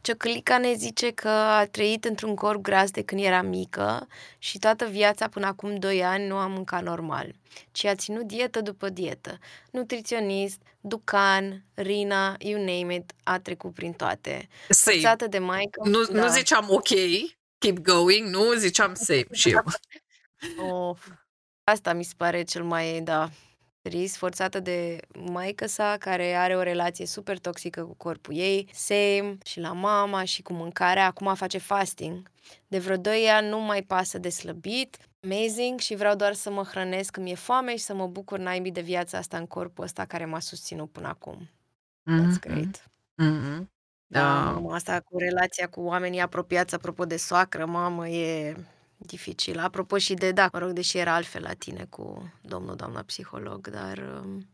Ciocălica ne zice că a trăit într-un corp gras de când era mică și toată viața până acum 2 ani nu a mâncat normal, ci a ținut dietă după dietă. Nutriționist, ducan, Rina, you name it, a trecut prin toate. Same. Forțată de maică. Nu, da. nu ziceam ok, keep going, nu ziceam same și eu. Of. Asta mi se pare cel mai, da, trist, forțată de maică sa, care are o relație super toxică cu corpul ei, same, și la mama, și cu mâncarea, acum face fasting. De vreo 2 ani nu mai pasă de slăbit, amazing, și vreau doar să mă hrănesc când mi-e foame și să mă bucur naibii de viața asta în corpul ăsta care m-a susținut până acum. That's Mhm, great. mhm. Da, Da. mamă, asta cu relația cu oamenii apropiați, apropo de soacră, mamă, e dificil. Apropo și de, da, mă rog, deși era altfel la tine cu domnul, doamna psiholog, dar um,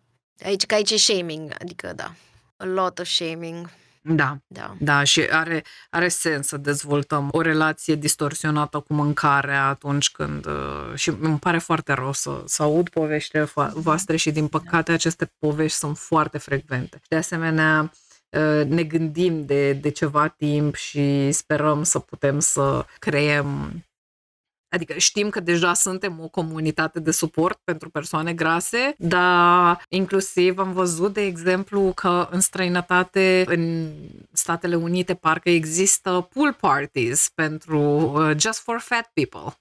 aici, că aici e shaming, adică, da, a lot of shaming, Da, da. da, și are, are sens să dezvoltăm o relație distorsionată cu mâncarea atunci când... uh, Și îmi pare foarte rău să, să aud poveștile vo- voastre și, din păcate, aceste povești sunt foarte frecvente. De asemenea, uh, ne gândim de, de ceva timp și sperăm să putem să creăm Adică știm că deja suntem o comunitate de suport pentru persoane grase, dar inclusiv am văzut, de exemplu, că în străinătate, în Statele Unite, parcă există pool parties pentru uh, just for fat people.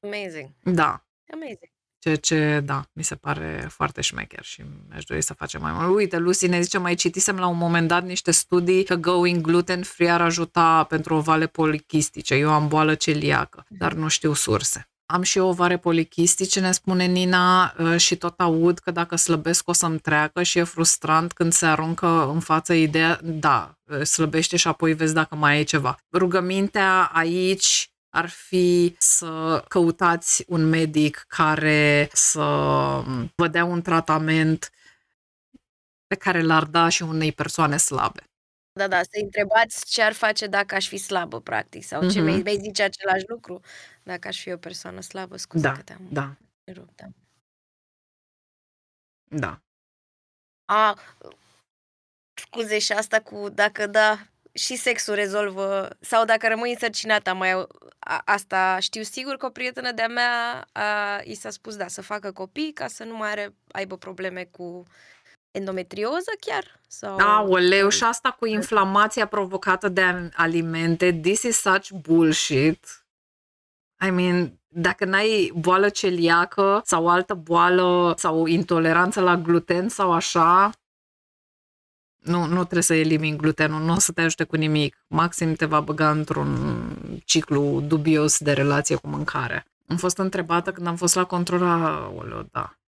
Amazing, Da, amazing. Ceea ce, da, mi se pare foarte șmecher și aș dori să facem mai mult. Uite, Lucy ne zice, mai citisem la un moment dat niște studii că going gluten-free ar ajuta pentru ovale polichistice. Eu am boală celiacă, dar nu știu surse. Am și eu ovare polichistice, ne spune Nina, uh, și tot aud că dacă slăbesc o să-mi treacă și e frustrant când se aruncă în față ideea, da, uh, slăbește și apoi vezi dacă mai e ceva. Rugămintea aici ar fi să căutați un medic care să vă dea un tratament pe care l-ar da și unei persoane slabe. Da, da, să întrebați ce ar face dacă aș fi slabă, practic, sau ce Mhm. mi vei zice același lucru dacă aș fi o persoană slabă, scuze Da, că te-am da, rupt, da. da. A, scuze și asta cu dacă da, și sexul rezolvă, sau dacă rămâi însărcinată, am mai, a, asta știu sigur că o prietenă de-a mea a, i s-a spus da, să facă copii ca să nu mai are, aibă probleme cu endometrioză chiar? Sau... Aoleu, și asta cu inflamația provocată de alimente, this is such bullshit. I mean, dacă n-ai boală celiacă sau altă boală sau intoleranță la gluten sau așa, nu, nu trebuie să elimini glutenul, nu o să te ajute cu nimic. Maxim te va băga într-un ciclu dubios de relație cu mâncare. Am fost întrebată când am fost la control, aoleu, da.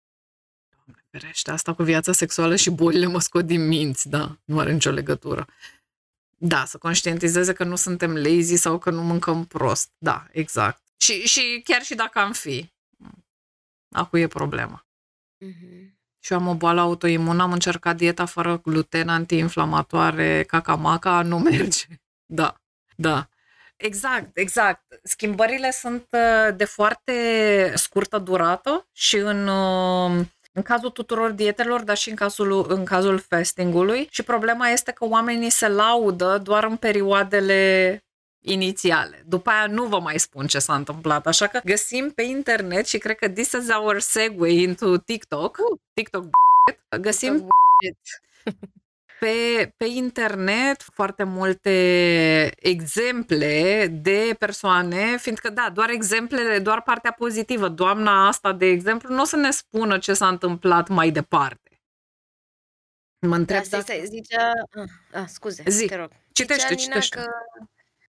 Doamne ferește, asta cu viața sexuală și bolile mă scot din minți, da, nu are nicio legătură. Da, să conștientizeze că nu suntem lazy sau că nu mâncăm prost. Da, exact. Și, și chiar și dacă am fi, acu e problema. Mhm. Și eu am o boală autoimună, am încercat dieta fără gluten, antiinflamatoare, cacamaca, nu merge. Da, da. Exact, exact. Schimbările sunt uh, de foarte scurtă durată și în, uh, în cazul tuturor dietelor, dar și în cazul, în cazul fastingului. Și problema este că oamenii se laudă doar în perioadele inițiale. După aia nu vă mai spun ce s-a întâmplat, așa că găsim pe internet și cred că this is our segue into TikTok. Uh. TikTok găsim Bullshit. pe, pe internet foarte multe exemple de persoane, fiindcă, da, doar exemplele, doar partea pozitivă. Doamna asta, de exemplu, nu o să ne spună ce s-a întâmplat mai departe. Mă Da, întreb stai, dacă... stai, zicea... Ah, ah, scuze, Zi. te rog. Citește, Zicea Nina citește. Că,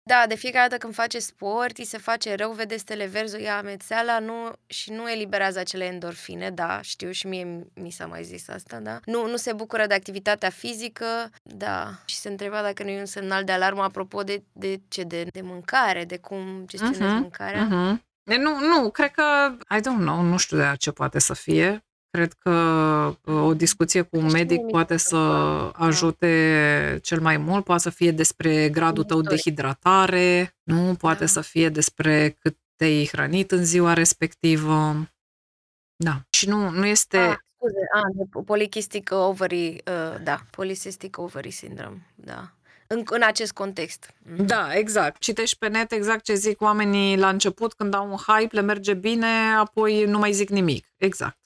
da, de fiecare dată când face sport, îi se face rău, vede stele verzi, o ia amețeala nu, și nu eliberează acele endorfine, da, știu și mie mi s-a mai zis asta, da. Nu, nu se bucură de activitatea fizică, da, și se întreba dacă nu e un semnal de alarmă apropo de, de ce, de, de mâncare, de cum gestionezi Mhm, mâncarea. Mhm. E, Nu, nu, cred că, I don't know, nu știu de ce poate să fie. Cred că uh, o discuție cu un Că și medic mie mi poate se să întâmplă, da. ajute cel mai mult, poate să fie despre gradul tău de Istoric. hidratare, nu, poate Da. să fie despre cât te-ai hrănit în ziua respectivă. Da. Și nu, nu este... Ah, scuze, a, de polycystic ovary, uh, da, polycystic ovary syndrome, da. În, în acest context. Mhm. Da, exact. Citești pe net exact ce zic oamenii la început, când au un hype, le merge bine, apoi nu mai zic nimic. Exact.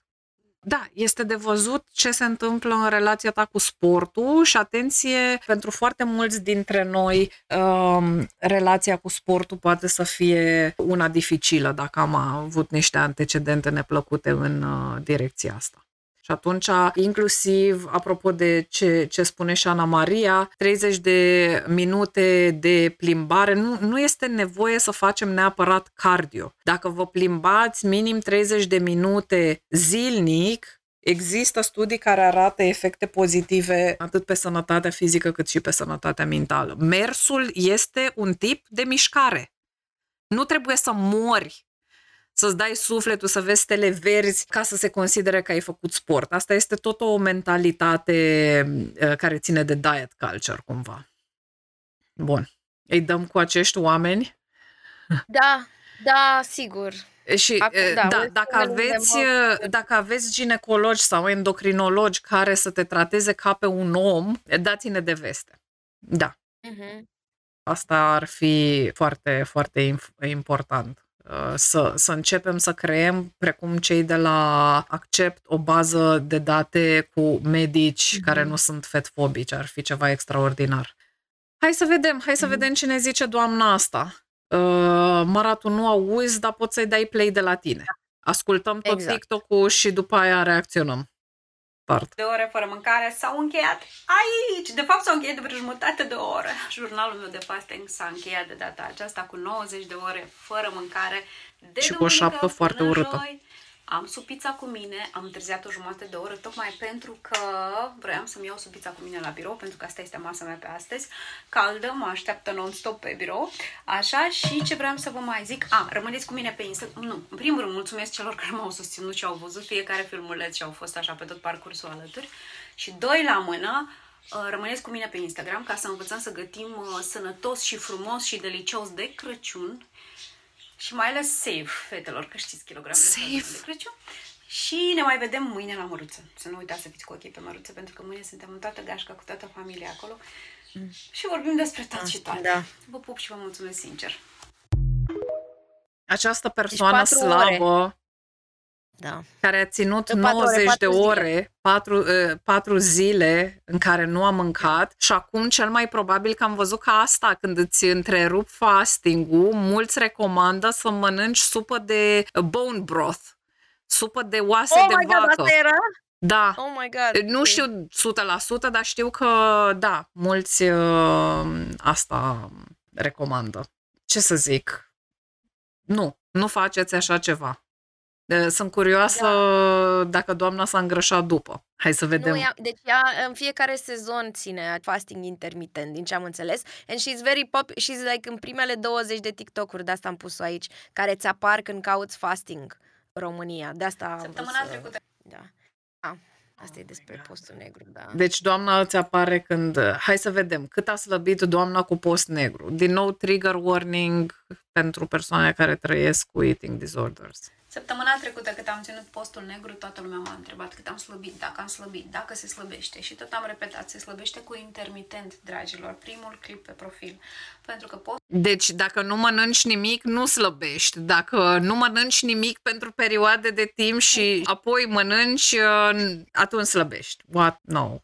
Da, este de văzut ce se întâmplă în relația ta cu sportul și atenție, pentru foarte mulți dintre noi, um, relația cu sportul poate să fie una dificilă dacă am avut niște antecedente neplăcute în uh, direcția asta. Și atunci, inclusiv, apropo de ce, ce spune și Ana Maria, 30 de minute de plimbare, nu, nu este nevoie să facem neapărat cardio. Dacă vă plimbați minim 30 de minute zilnic, Există studii care arată efecte pozitive atât pe sănătatea fizică cât și pe sănătatea mentală. Mersul este un tip de mișcare. Nu trebuie să mori să-ți dai sufletul, să vezi stele verzi ca să se considere că ai făcut sport. Asta este tot o mentalitate uh, care ține de diet culture, cumva. Bun. Îi dăm cu acești oameni? Da, da, sigur. Și Acum, uh, da, da, dacă, aveți, uh, dacă aveți ginecologi sau endocrinologi care să te trateze ca pe un om, dați-ne de veste. Da. Uh-huh. Asta ar fi foarte, foarte important. Uh, să, să începem să creăm, precum cei de la Accept, o bază de date cu medici mm-hmm. care nu sunt fetfobici. Ar fi ceva extraordinar. Hai să vedem, hai să mm-hmm. vedem cine zice doamna asta. Uh, Maratu, nu auzi, dar poți să-i dai play de la tine. Ascultăm tot exact. TikTok-ul și după aia reacționăm part. De ore fără mâncare s-au încheiat aici. De fapt s-au încheiat de vreo jumătate de oră. Jurnalul meu de fasting s-a încheiat de data aceasta cu 90 de ore fără mâncare. De și cu o șapcă foarte urâtă. Joi, am supița cu mine, am întârziat o jumătate de oră tocmai pentru că vroiam să-mi iau supița cu mine la birou, pentru că asta este masa mea pe astăzi, caldă, mă așteaptă non-stop pe birou, așa, și ce vreau să vă mai zic, a, rămâneți cu mine pe Instagram, nu, în primul rând mulțumesc celor care m-au susținut și au văzut fiecare filmuleț și au fost așa pe tot parcursul alături, și doi la mână, uh, rămâneți cu mine pe Instagram ca să învățăm să gătim uh, sănătos și frumos și delicios de Crăciun și mai ales safe, fetelor, că știți kilogramele safe. de Crăciun. Și ne mai vedem mâine la Măruță. Să nu uitați să fiți cu ochii pe Măruță, pentru că mâine suntem în toată gașca cu toată familia acolo. Mm. Și vorbim despre tot ah, și toate. Da. Vă pup și vă mulțumesc sincer. Această persoană deci slabă ore da. care a ținut 90 ore, de ore, 4, 4 ă, zile în care nu am mâncat și acum cel mai probabil că am văzut că asta, când îți întrerup fasting-ul, mulți recomandă să mănânci supă de bone broth, supă de oase oh de vacă. God, asta era? Da. Oh my God. Nu știu 100%, dar știu că da, mulți uh, asta recomandă. Ce să zic? Nu, nu faceți așa ceva. Sunt curioasă da. dacă doamna s-a îngrășat după. Hai să vedem. Nu, ea, deci ea în fiecare sezon ține fasting intermitent, din ce am înțeles. And she's very pop, she's like în primele 20 de TikTok-uri, de asta am pus-o aici, care ți apar când cauți fasting România. De asta Săptămâna am trecută. Da. Ah. Asta e despre postul negru, da. Deci doamna îți apare când... Hai să vedem. Cât a slăbit doamna cu post negru? Din nou, trigger warning pentru persoane care trăiesc cu eating disorders. Săptămâna trecută, cât am ținut postul negru, toată lumea m-a întrebat cât am slăbit, dacă am slăbit, dacă se slăbește. Și tot am repetat, se slăbește cu intermitent, dragilor. Primul clip pe profil. Pentru că post... Deci, dacă nu mănânci nimic, nu slăbești. Dacă nu mănânci nimic pentru perioade de timp și apoi mănânci, uh, atunci slăbești. What? No.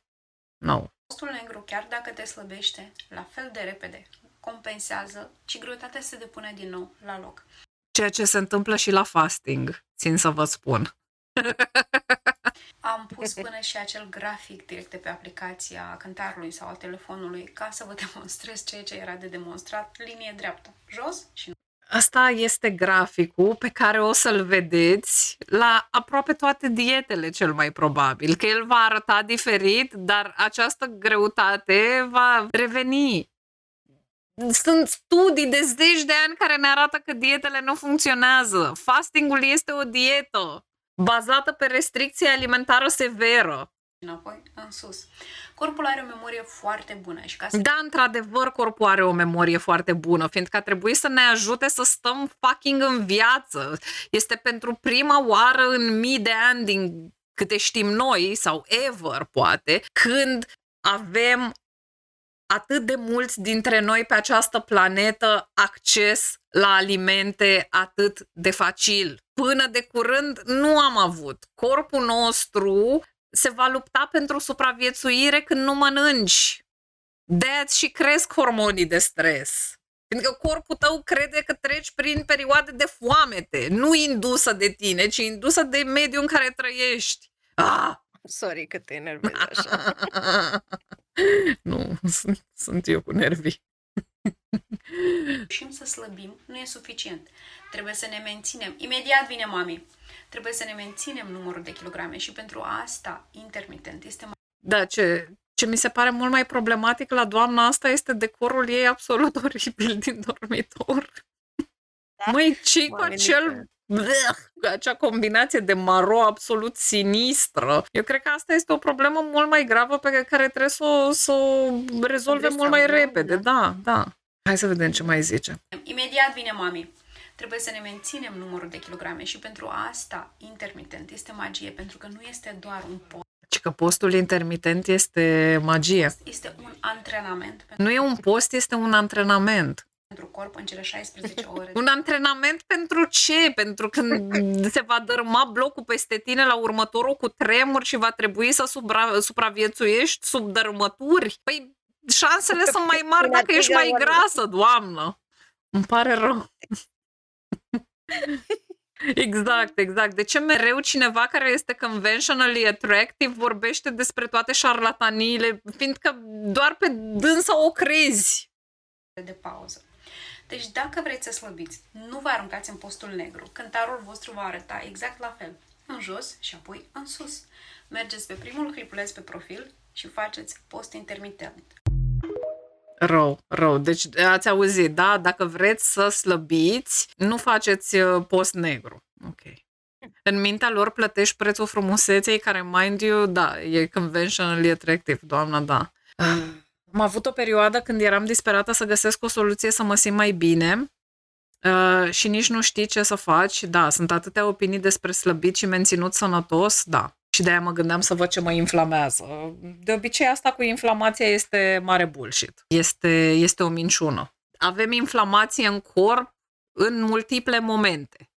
No. Postul negru, chiar dacă te slăbește, la fel de repede, compensează și greutatea se depune din nou la loc. Ceea ce se întâmplă și la fasting, țin să vă spun. Am pus până și acel grafic direct pe aplicația cântarului sau a telefonului ca să vă demonstrez ceea ce era de demonstrat, linie dreaptă, jos și nu. Asta este graficul pe care o să-l vedeți la aproape toate dietele, cel mai probabil, că el va arăta diferit, dar această greutate va reveni sunt studii de zeci de ani care ne arată că dietele nu funcționează. Fastingul este o dietă bazată pe restricție alimentară severă. Înapoi, în sus. Corpul are o memorie foarte bună. Și ca să... Da, într-adevăr, corpul are o memorie foarte bună, fiindcă a trebuit să ne ajute să stăm fucking în viață. Este pentru prima oară în mii de ani din câte știm noi sau ever poate, când avem atât de mulți dintre noi pe această planetă acces la alimente atât de facil. Până de curând nu am avut. Corpul nostru se va lupta pentru supraviețuire când nu mănânci. de și cresc hormonii de stres. Pentru că corpul tău crede că treci prin perioade de foamete, nu indusă de tine, ci indusă de mediul în care trăiești. Ah! Sorry că te enervezi așa. nu, sunt, sunt eu cu nervii. Și să slăbim nu e suficient. Trebuie să ne menținem. Imediat vine mami. Trebuie să ne menținem numărul de kilograme și pentru asta intermitent este mai... Da, ce, ce mi se pare mult mai problematic la doamna asta este decorul ei absolut oribil din dormitor. Da? Măi, ce cu acel bleh, acea combinație de maro absolut sinistră. Eu cred că asta este o problemă mult mai gravă pe care trebuie să o, să o rezolve mult mai repede. Da. da, da. Hai să vedem ce mai zice. Imediat vine mami. Trebuie să ne menținem numărul de kilograme și pentru asta intermitent este magie, pentru că nu este doar un post. Și că postul intermitent este magie. Este un antrenament. Nu e un post, este un antrenament pentru corp în cele 16 ore. Un antrenament pentru ce? Pentru când se va dărâma blocul peste tine la următorul cu tremur și va trebui să supra- supraviețuiești sub dărâmături? Păi șansele sunt mai mari dacă ești mai grasă, doamnă. Îmi pare rău. Exact, exact. De ce mereu cineva care este conventionally attractive vorbește despre toate șarlataniile, fiindcă doar pe dânsa o crezi? De pauză. Deci dacă vreți să slăbiți, nu vă aruncați în postul negru. Cântarul vostru va arăta exact la fel, în jos și apoi în sus. Mergeți pe primul clipuleț pe profil și faceți post intermitent. Rău, rău. Deci ați auzit, da? Dacă vreți să slăbiți, nu faceți uh, post negru. Ok. În mintea lor plătești prețul frumuseței care, mind you, da, e conventionally attractive, doamna, da. Ah. Am avut o perioadă când eram disperată să găsesc o soluție să mă simt mai bine uh, și nici nu știi ce să faci. Da, sunt atâtea opinii despre slăbit și menținut sănătos, da. Și de-aia mă gândeam să văd ce mă inflamează. De obicei asta cu inflamația este mare bullshit. Este, este o minciună. Avem inflamație în corp în multiple momente.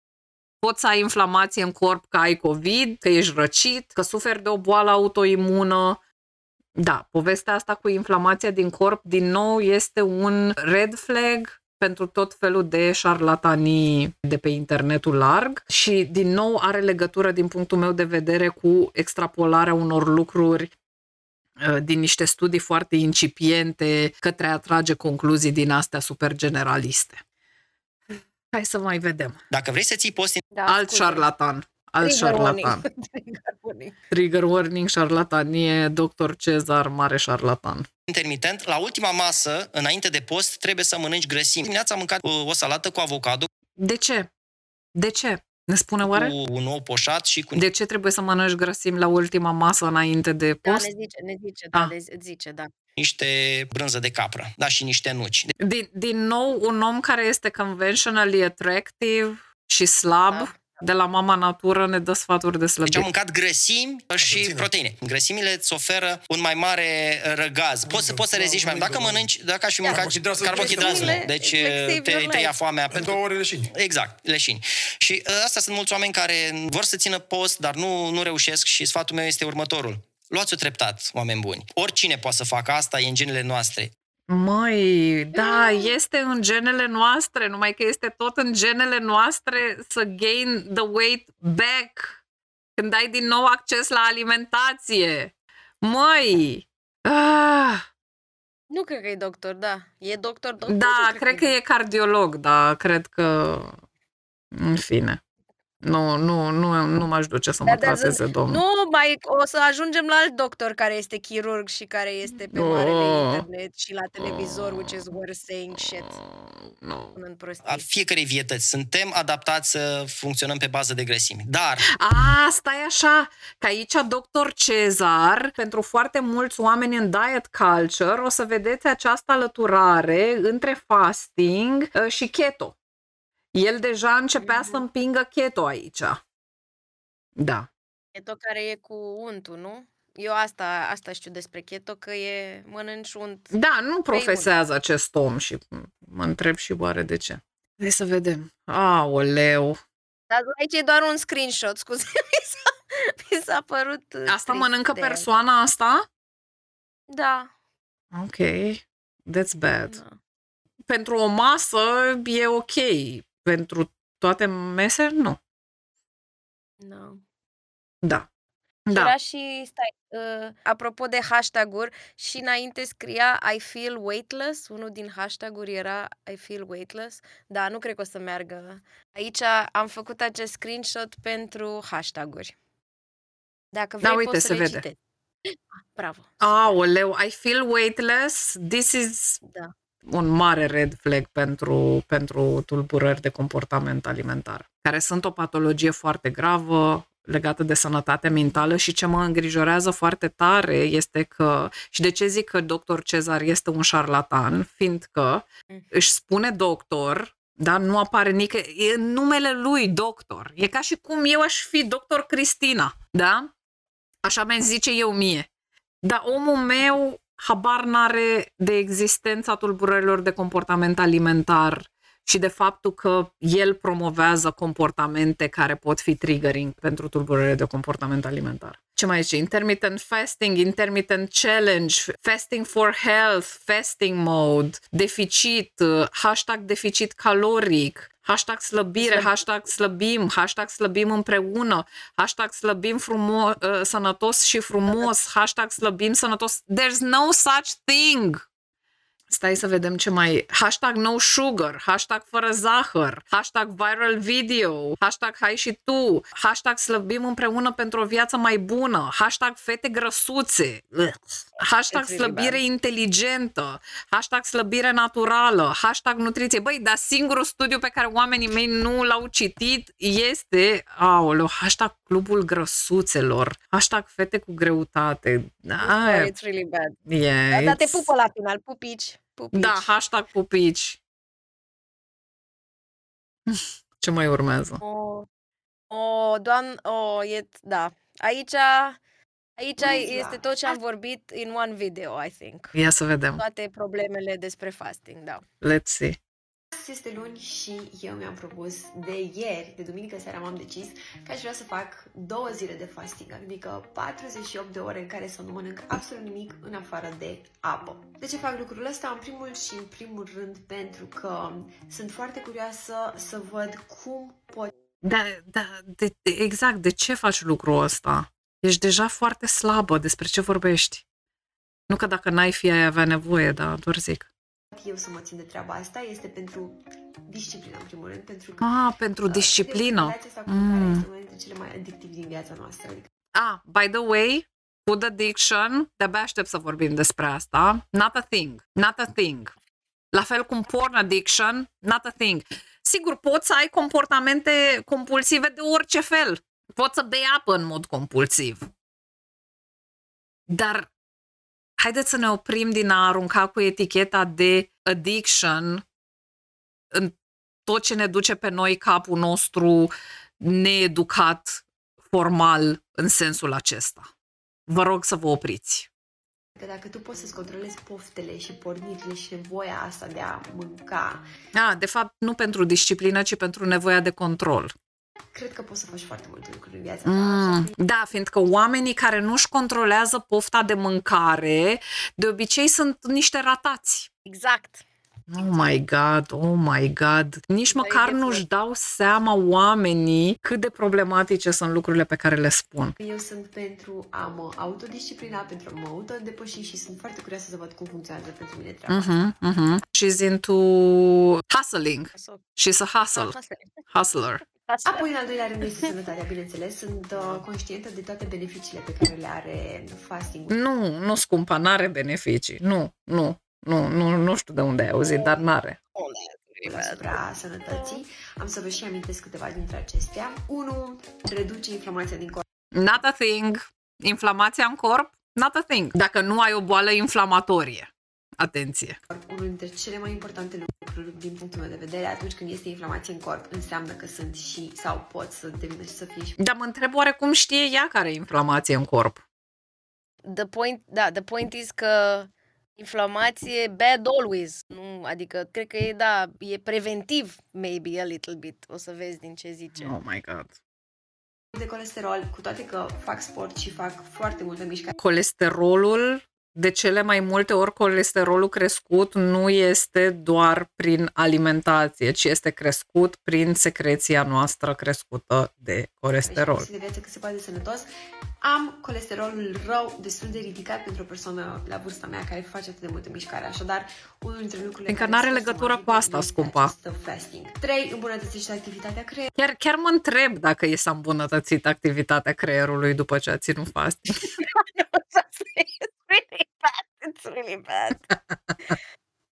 Poți să ai inflamație în corp că ai COVID, că ești răcit, că suferi de o boală autoimună, da, povestea asta cu inflamația din corp, din nou, este un red flag pentru tot felul de șarlatanii de pe internetul larg și, din nou, are legătură, din punctul meu de vedere, cu extrapolarea unor lucruri uh, din niște studii foarte incipiente către a trage concluzii din astea super generaliste. Hai să mai vedem. Dacă vrei să ții post... Da, Alt șarlatan alt Trigger șarlatan. Trigger warning. Trigger warning, șarlatanie, doctor Cezar, mare șarlatan. Intermitent, la ultima masă, înainte de post, trebuie să mănânci grăsimi. Dimineața am mâncat uh, o salată cu avocado. De ce? De ce? Ne spune oare? Cu un ou poșat și cu... De ce trebuie să mănânci grăsimi la ultima masă înainte de post? Da, ne zice, ne zice, da, ah. zice, da. Niște brânză de capră, da, și niște nuci. Din, din nou, un om care este conventionally attractive și slab, da de la mama natură ne dă sfaturi de slăbire. Deci am mâncat grăsimi și Puține. proteine. Grăsimile îți oferă un mai mare uh, răgaz. Poți, să, poți să reziști mai Dacă mănânci, dacă aș fi mâncat carbohidrați, deci uh, te, te ia foamea. Pentru două ore leșini. Exact, leșini. Și uh, asta sunt mulți oameni care vor să țină post, dar nu, nu reușesc și sfatul meu este următorul. Luați-o treptat, oameni buni. Oricine poate să facă asta, e în genele noastre. Măi, da, este în genele noastre, numai că este tot în genele noastre să gain the weight back când ai din nou acces la alimentație. Măi! Ah! Nu cred că e doctor, da. E doctor, doctor? Da, cred, cred că, că e cardiolog, da, cred că... În fine. Nu, nu, nu, nu m-aș duce să mă trateze domnul. Nu, mai o să ajungem la alt doctor care este chirurg și care este pe oh. marele internet și la televizor, which is worth saying shit. No. Al fiecărei vietăți suntem adaptați să funcționăm pe bază de grăsimi. Dar... A, stai așa, că aici doctor Cezar, pentru foarte mulți oameni în diet culture, o să vedeți această alăturare între fasting uh, și keto. El deja începea să împingă keto aici. Da. Keto care e cu untul, nu? Eu asta, asta știu despre keto, că e mănânci unt. Da, nu profesează acest om și mă întreb și oare de ce. Hai să vedem. Aoleu. Dar aici e doar un screenshot, scuze, mi s-a, mi s-a părut uh, Asta trist mănâncă de- persoana asta? Da. Ok. That's bad. da. Pentru o masă e ok. Pentru toate mese, nu. da. Da. Da. Era Da. și, stai, uh, apropo de hashtag-uri, și înainte scria I feel weightless, unul din hashtag-uri era I feel weightless, da, nu cred că o să meargă. Aici am făcut acest screenshot pentru hashtag-uri. Dacă vrei, Da, uite, poți să se le vede. citezi. Ah, Bravo. Aoleu, I feel weightless. This is Da. Un mare red flag pentru, pentru tulburări de comportament alimentar, care sunt o patologie foarte gravă legată de sănătatea mentală și ce mă îngrijorează foarte tare este că, și de ce zic că doctor Cezar este un șarlatan, fiindcă Mm. își spune doctor, dar nu apare nică, e numele lui doctor. E ca și cum eu aș fi doctor Cristina, da? Așa mi zice eu mie. Dar omul meu habar n-are de existența tulburărilor de comportament alimentar și de faptul că el promovează comportamente care pot fi triggering pentru tulburările de comportament alimentar. Ce mai zice? Intermittent fasting, intermittent challenge, fasting for health, fasting mode, deficit, uh, hashtag deficit caloric, hashtag slăbire, Slăb- hashtag slăbim, hashtag slăbim împreună, hashtag slăbim frumos, uh, sănătos și frumos, hashtag slăbim sănătos. There's no such thing! Stai să vedem ce mai... Hashtag no sugar, hashtag fără zahăr, hashtag viral video, hashtag hai și tu, hashtag slăbim împreună pentru o viață mai bună, hashtag fete grăsuțe, Ugh. hashtag It's really slăbire bad. inteligentă, hashtag slăbire naturală, hashtag nutriție. Băi, dar singurul studiu pe care oamenii mei nu l-au citit este, aoleu, hashtag clubul grăsuțelor, hashtag fete cu greutate. Sorry, Ah, it's really bad. yeah, Da, dar te it's- pupă la final, pupici. Pupici. da, hashtag pupici. Ce mai urmează? O, o doamnă, o, e, da. Aici, aici Bună este ziua! tot ce am vorbit in one video, I think. Ia să vedem. Toate problemele despre fasting, da. Let's see. Astăzi este luni și eu mi-am propus de ieri, de duminică seara m-am decis că aș vrea să fac două zile de fasting, adică 48 de ore în care să nu mănânc absolut nimic în afară de apă. De ce fac lucrul ăsta? În primul și în primul rând pentru că sunt foarte curioasă să văd cum pot Da, da, de, de, exact, de ce faci lucrul ăsta? Ești deja foarte slabă, despre ce vorbești? Nu că dacă n-ai fi, ai avea nevoie, dar doar zic. Eu să mă țin de treaba asta, este pentru disciplină în primul rând, pentru că Ah, pentru uh, disciplină. relația asta cu mâncarea Mm. este una dintre cele mai adictive din viața noastră. Adică Ah, by the way, food addiction, de-abia aștept să vorbim despre asta. Not a thing. Not a thing. La fel cum porn addiction, not a thing. Sigur, poți să ai comportamente compulsive de orice fel. Poți să bei apă în mod compulsiv. Dar haideți să ne oprim din a arunca cu eticheta de addiction în tot ce ne duce pe noi capul nostru needucat formal în sensul acesta. Vă rog să vă opriți. Că dacă tu poți să-ți controlezi poftele și pornirile și nevoia asta de a mânca, A, de fapt, nu pentru disciplină, ci pentru nevoia de control. Cred că poți să faci foarte multe lucruri în viața ta. Mm, Așa că da, fiindcă oamenii care nu-și controlează pofta de mâncare, de obicei sunt niște ratați. Exact. Oh my god, oh my god. Nici Very măcar different. nu-și dau seama oamenii cât de problematice sunt lucrurile pe care le spun. Eu sunt pentru a mă autodisciplina, pentru a mă autodepăși și sunt foarte curioasă să văd cum funcționează pentru mine treaba asta. Mhm, mhm. She's into hustling. So, She's a hustle. asta e. Hustler. Asta. Apoi, în al doilea rând, este sănătatea, bineînțeles. Sunt uh, conștientă de toate beneficiile pe care le are fasting Nu, nu scumpa, n-are beneficii. Nu, nu, nu, nu, nu știu de unde ai auzit, dar n-are. asupra sănătății. Am să vă și amintesc câteva dintre acestea. 1. Reduce inflamația din corp. Not a thing. Inflamația în corp, not a thing. Dacă nu ai o boală inflamatorie. Atenție! unul dintre cele mai importante lucruri din punctul meu de vedere atunci când este inflamație în corp înseamnă că sunt și sau pot să devină și să fie și Dar mă întreb oare cum știe ea care e inflamație în corp? The point, da, the point is că inflamație bad always. Nu, adică cred că e, da, e preventiv maybe a little bit. O să vezi din ce zice. Oh my god. de colesterol, cu toate că fac sport și fac foarte multă mișcare Colesterolul, de cele mai multe ori colesterolul crescut nu este doar prin alimentație, ci este crescut prin secreția noastră crescută de colesterol. și de viață cât se poate de sănătos, am colesterolul rău destul de ridicat pentru o persoană la vârsta mea care face atât de multă mișcare. Așadar, unul dintre lucrurile Încă care n-are sper să mă legătură ajute cu asta, este scumpa. acest fasting. 3. Îmbunătățește activitatea creierului. Chiar, chiar mă întreb dacă i s-a îmbunătățit activitatea creierului după ce a ținut fasting. It's really bad. It's really bad.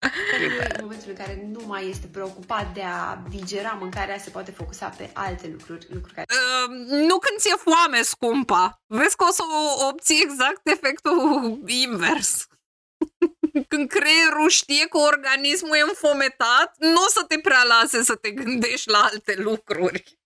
În momentul în care nu mai este preocupat de a digera mâncarea, se poate focusa pe alte lucruri, lucruri care Uh, nu când ți-e foame, scumpa. Vezi că o să o- obții exact efectul invers. Când creierul știe că organismul e înfometat, nu o să te prea lase să te gândești la alte lucruri.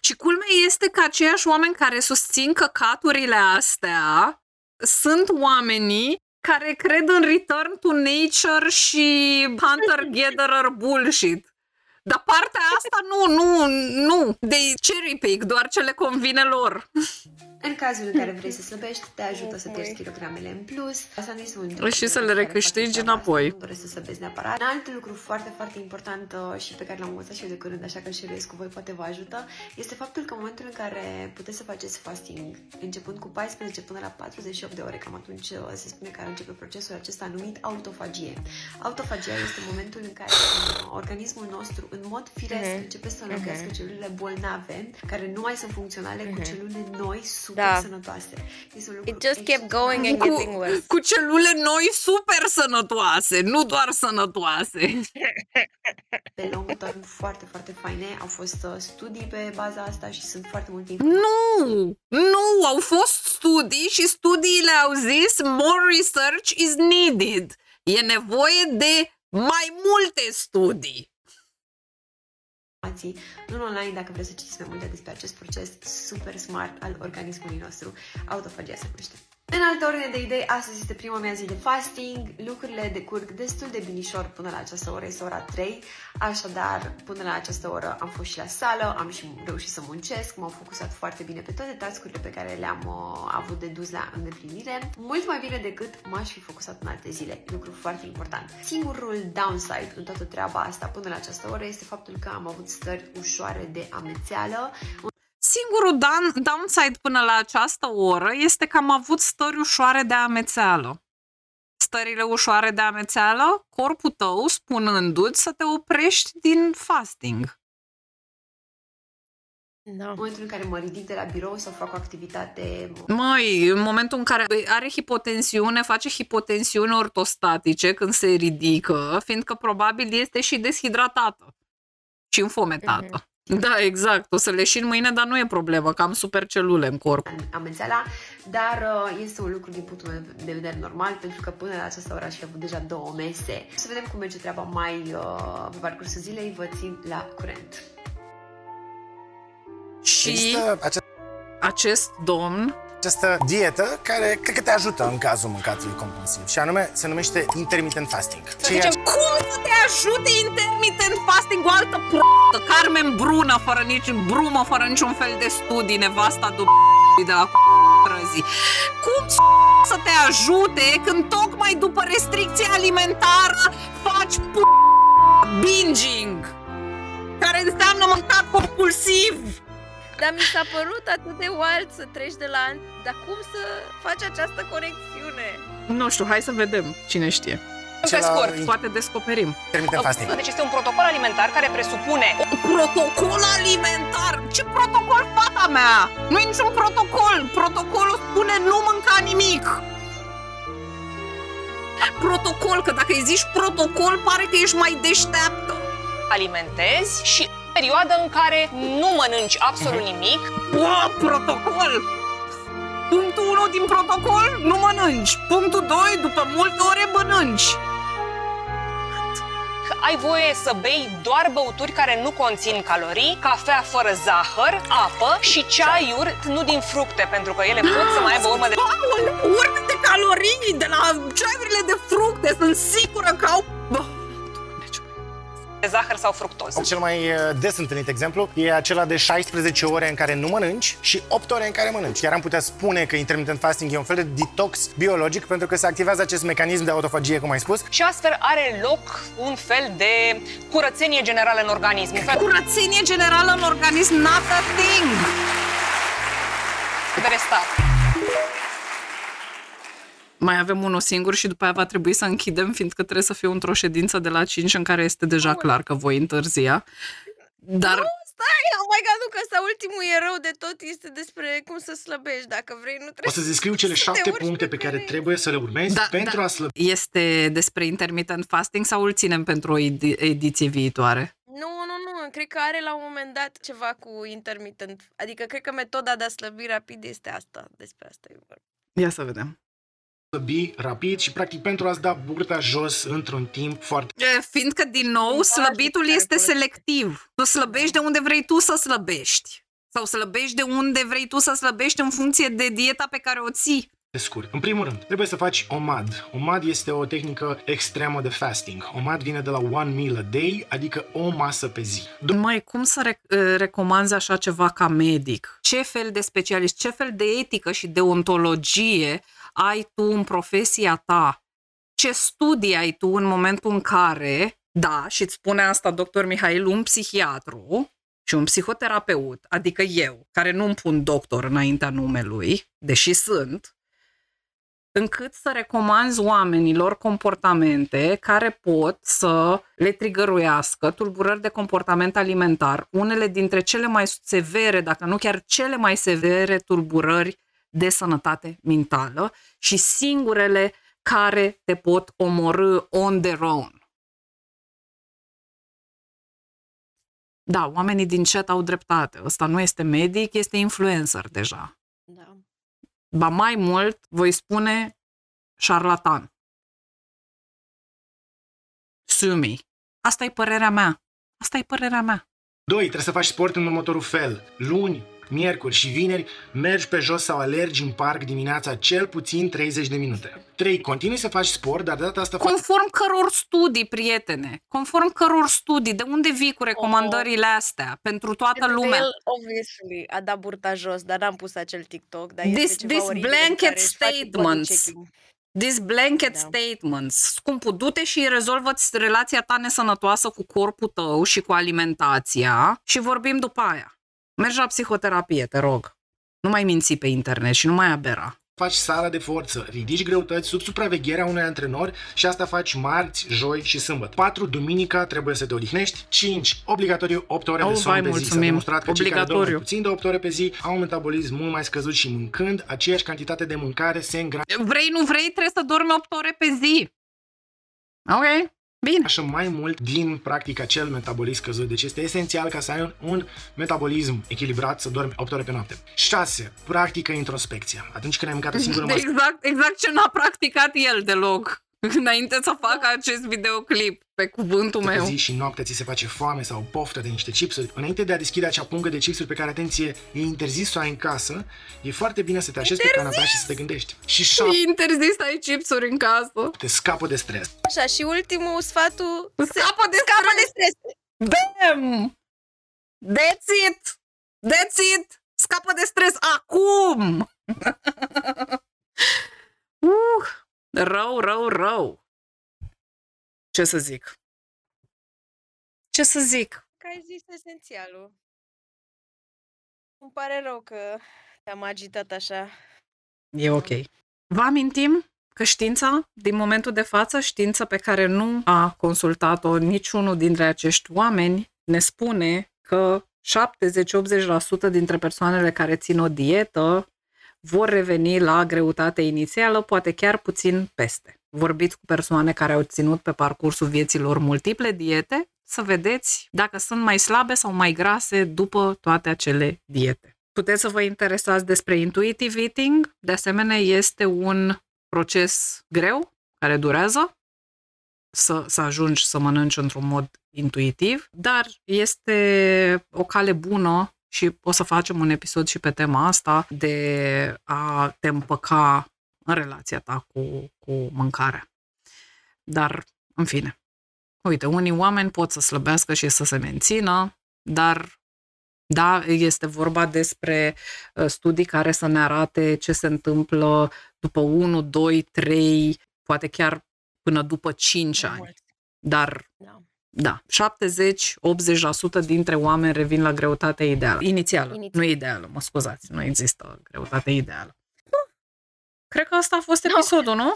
Și culmea este că aceiași oameni care susțin căcaturile astea sunt oamenii care cred în return to nature și hunter-gatherer bullshit. Dar partea asta nu, nu, nu. De cherry pick, doar ce le convine lor. În cazul în care vrei să slăbești, te ajută să pierzi kilogramele în plus. Asta nu este unul dintre Și să lucrurile le care fac recâștigi treaba asta, înapoi. Nu doresc să slăbesc neapărat. Un alt lucru foarte, foarte important uh, și pe care l-am învățat și eu de curând, așa că îl share cu voi, poate vă ajută, este faptul că în momentul în care puteți să faceți fasting, începând cu 14 până la 48 de ore, cam atunci uh, se spune că începe procesul acesta numit autofagie. Autofagia este momentul în care uh, organismul nostru, în mod firesc, Mhm. începe să înlocuiască celulele bolnave, care nu mai sunt funcționale, cu celule noi, super Da. sănătoase. Este un lucru It just kept excepțional. going and getting worse. cu celule noi super sănătoase, nu doar sănătoase. pe long term foarte, foarte faine. Au fost uh, studii pe baza asta și sunt foarte multe informații. Nu, nu, au fost studii și studiile au zis more research is needed. E nevoie de mai multe studii. Informații, nu online, dacă vreți să citiți mai multe despre acest proces super smart al organismului nostru. Autofagia se numește. În altă ordine de idei, astăzi este prima mea zi de fasting, lucrurile decurg destul de binișor până la această oră, este ora 3, așadar până la această oră am fost și la sală, am și reușit să muncesc, m-am focusat foarte bine pe toate tascurile pe care le-am uh, avut de dus la îndeplinire, mult mai bine decât m-aș fi focusat în alte zile, lucru foarte important. Singurul downside în toată treaba asta până la această oră este faptul că am avut stări ușoare de amețeală, Singurul down- downside până la această oră este că am avut stări ușoare de amețeală. Stările ușoare de amețeală, corpul tău spunându-ți să te oprești din fasting. Da. în momentul în care mă ridic de la birou sau fac o activitate Măi, în momentul în care are hipotensiune, face hipotensiune ortostatice când se ridică, fiindcă probabil este și deshidratată și înfometată. Da, exact. O să le și în mâine, dar nu e problemă, că am supercelule în corp. amețeala, dar uh, este un lucru din punctul meu de vedere normal, pentru că până la această oră aș fi avut deja două mese. Să vedem cum merge treaba mai uh, pe parcursul zilei, vă țin la curent. Și Există acea- acest domn această dietă care cred că te ajută în cazul mâncatului compulsiv și anume se numește intermittent fasting. Ceea zicem, Cum să te ajute intermittent fasting o altă p***ă? Carmen Brună, fără nici brumă, fără niciun fel de studii, nevasta d- de la răzii. Cum s- să te ajute când tocmai după restricție alimentară faci p- binging? Care înseamnă mâncat compulsiv. Dar mi s-a părut atât de wild să treci de la... Dar cum să faci această conexiune? Nu știu, hai să vedem cine știe. pe Cela- scurt. Poate descoperim. intermittent fasting. Deci este un protocol alimentar care presupune Protocol alimentar? Ce protocol, fata mea? Nu e niciun protocol. Protocolul spune nu mânca nimic. Protocol, că dacă îi zici protocol, pare că ești mai deșteaptă. alimentezi și perioadă în care nu mănânci absolut nimic, Wow, protocol! Punctul 1 din protocol, nu mănânci. Punctul 2, după multe ore mănânci. ai voie să bei doar băuturi care nu conțin calorii, cafea fără zahăr, apă și ceaiuri nu din fructe, pentru că ele pot să mai aibă urmă de... Aoleu, urme de calorii de la ceaiurile de fructe, sunt sigură că au... Bă, de zahăr sau fructoză. Cel mai uh, des întâlnit exemplu e acela de 16 ore în care nu mănânci și 8 ore în care mănânci. Chiar am putea spune că intermittent fasting e un fel de detox biologic pentru că se activează acest mecanism de autofagie, cum ai spus. Și astfel are loc un fel de curățenie generală în organism. Un fel curățenie generală în organism, not a thing! de restart. Mai avem unul singur și după aia va trebui să închidem, fiindcă trebuie să fiu într-o ședință de la 5 în care este deja clar că voi întârzia. Dar... Nu, stai, oh my god, nu, că ăsta ultimul e rău de tot, este despre cum să slăbești, dacă vrei, nu trebuie O să descriu cele să te șapte urci puncte pe care trebuie să le urmezi Da, pentru da. a slăbi. Este despre intermittent fasting sau îl ținem pentru o edi- ediție viitoare? Nu, nu, nu, cred că are la un moment dat ceva cu intermittent. Adică cred că metoda de a slăbi rapid este asta, despre asta e vorba. Ia să vedem. Slăbi rapid și practic pentru a-ți da burta jos într-un timp foarte E, Fiindcă, din nou, Limbajul slăbitul pe care este folosești. selectiv. Tu slăbești de unde vrei tu să slăbești. Sau slăbești de unde vrei tu să slăbești în funcție de dieta pe care o ții. scurt. În primul rând, trebuie să faci OMAD. OMAD este o tehnică extremă de fasting. OMAD vine de la one meal a day, adică o masă pe zi. Mai cum să rec- uh, recomanzi așa ceva ca medic? Ce fel de specialist, ce fel de etică și deontologie ai tu în profesia ta? Ce studii ai tu în momentul în care, da, și îți spune asta doctor Mihail, un psihiatru și un psihoterapeut, adică eu, care nu îmi pun doctor înaintea numelui, deși sunt, încât să recomanzi oamenilor comportamente care pot să le trigăruiască tulburări de comportament alimentar, unele dintre cele mai severe, dacă nu chiar cele mai severe tulburări de sănătate mentală și singurele care te pot omorâ on their own. Da, oamenii din chat au dreptate. Ăsta nu este medic, este influencer deja. Da. Ba mai mult, voi spune șarlatan. Sumi. Asta e părerea mea. Asta e părerea mea. 2. Trebuie să faci sport în următorul fel. Luni, miercuri și vineri mergi pe jos sau alergi în parc dimineața cel puțin 30 de minute. 3. Continui să faci sport, dar de data asta faci Conform căror studii, prietene, conform căror studii, de unde vii cu recomandările astea pentru toată Pentru că lumea? El, obviously, a dat burta jos, dar n-am pus acel TikTok. Dar este This- ceva this oribil în blanket care își face body statements. checking. These blanket Da. statements. Scumpul, du-te și rezolvă-ți relația ta nesănătoasă cu corpul tău și cu alimentația și vorbim după aia. Mergi la psihoterapie, te rog. Nu mai minți pe internet și nu mai abera. faci sala de forță, ridici greutăți sub supravegherea unui antrenor și asta faci marți, joi și sâmbătă. 4. Duminica trebuie să te odihnești. 5. Obligatoriu 8 ore Oh, de somn vai, pe zi. S-a mulțumim. demonstrat că cei care dorm mai Obligatoriu. puțin de 8 ore pe zi au un metabolism mult mai scăzut și mâncând aceeași cantitate de mâncare se îngrașă Vrei, nu vrei, trebuie să dormi 8 ore pe zi. Ok? Bine. mai mult din practic acel metabolism scăzut. Deci este esențial ca să ai un, un metabolism echilibrat să dormi 8 ore pe noapte. 6. Practică introspecția. Atunci când ai mâncat o singură masă Exact, exact ce n-a practicat el deloc. Înainte să facă acest videoclip, pe cuvântul pe meu. zi și noaptea ți se face foame sau poftă de niște chipsuri, înainte de a deschide acea pungă de chipsuri pe care, atenție, e interzis să o ai în casă, e foarte bine să te așezi pe canapea și să te gândești. Și șapte, E interzis să ai chipsuri în casă. te scapă de stres. Așa, și ultimul sfatul... Scapă de Scapă de stres! Bam! That's it! That's it! Scapă de stres acum! uh, rău, rău, rău. Ce să zic? Ce să zic? Că ai zis esențialul. Îmi pare rău că te-am agitat așa. E ok. Vă amintim că știința, din momentul de față, știința pe care nu a consultat-o niciunul dintre acești oameni, ne spune că 70-80% dintre persoanele care țin o dietă vor reveni la greutate inițială, poate chiar puțin peste. Vorbiți cu persoane care au ținut pe parcursul vieților multiple diete, să vedeți dacă sunt mai slabe sau mai grase după toate acele diete. Puteți să vă interesați despre intuitive eating, de asemenea este un proces greu, care durează, să, să ajungi să mănânci într-un mod intuitiv, dar este o cale bună și o să facem un episod și pe tema asta de a te împăca în relația ta cu, cu mâncarea. Dar, în fine, uite, unii oameni pot să slăbească și să se mențină, dar da, este vorba despre uh, studii care să ne arate ce se întâmplă după 1, 2, 3, poate chiar până după 5 ani. Dar Da. Da, 70-80% dintre oameni revin la greutatea ideală. Inițială, Inițial. nu ideală, mă scuzați, nu există greutate ideală. Cred că asta a fost No. episodul, nu?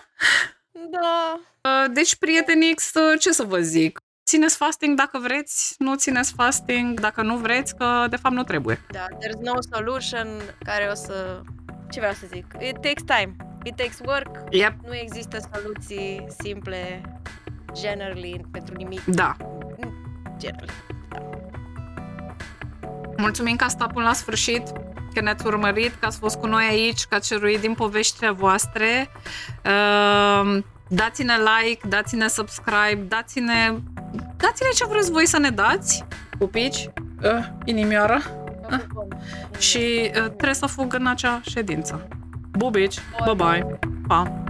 Da. Uh, Deci, prieteni X, uh, ce să vă zic? Țineți fasting dacă vreți, nu țineți fasting dacă nu vreți, că de fapt nu trebuie. Da, there's no solution care o să... Ce vreau să zic? It takes time. It takes work. Yep. Nu există soluții simple, generally, pentru nimic. Da. Generally. Mulțumim că ați stat până la sfârșit, că ne-ați urmărit, că ați fost cu noi aici, că ați ceruit din poveștile voastre. Uh, dați-ne like, dați-ne subscribe, dați-ne, dați-ne ce vreți voi să ne dați, pupici, uh, inimioară, Ah. și uh, trebuie să fug în acea ședință. Bubici, bye-bye, pa!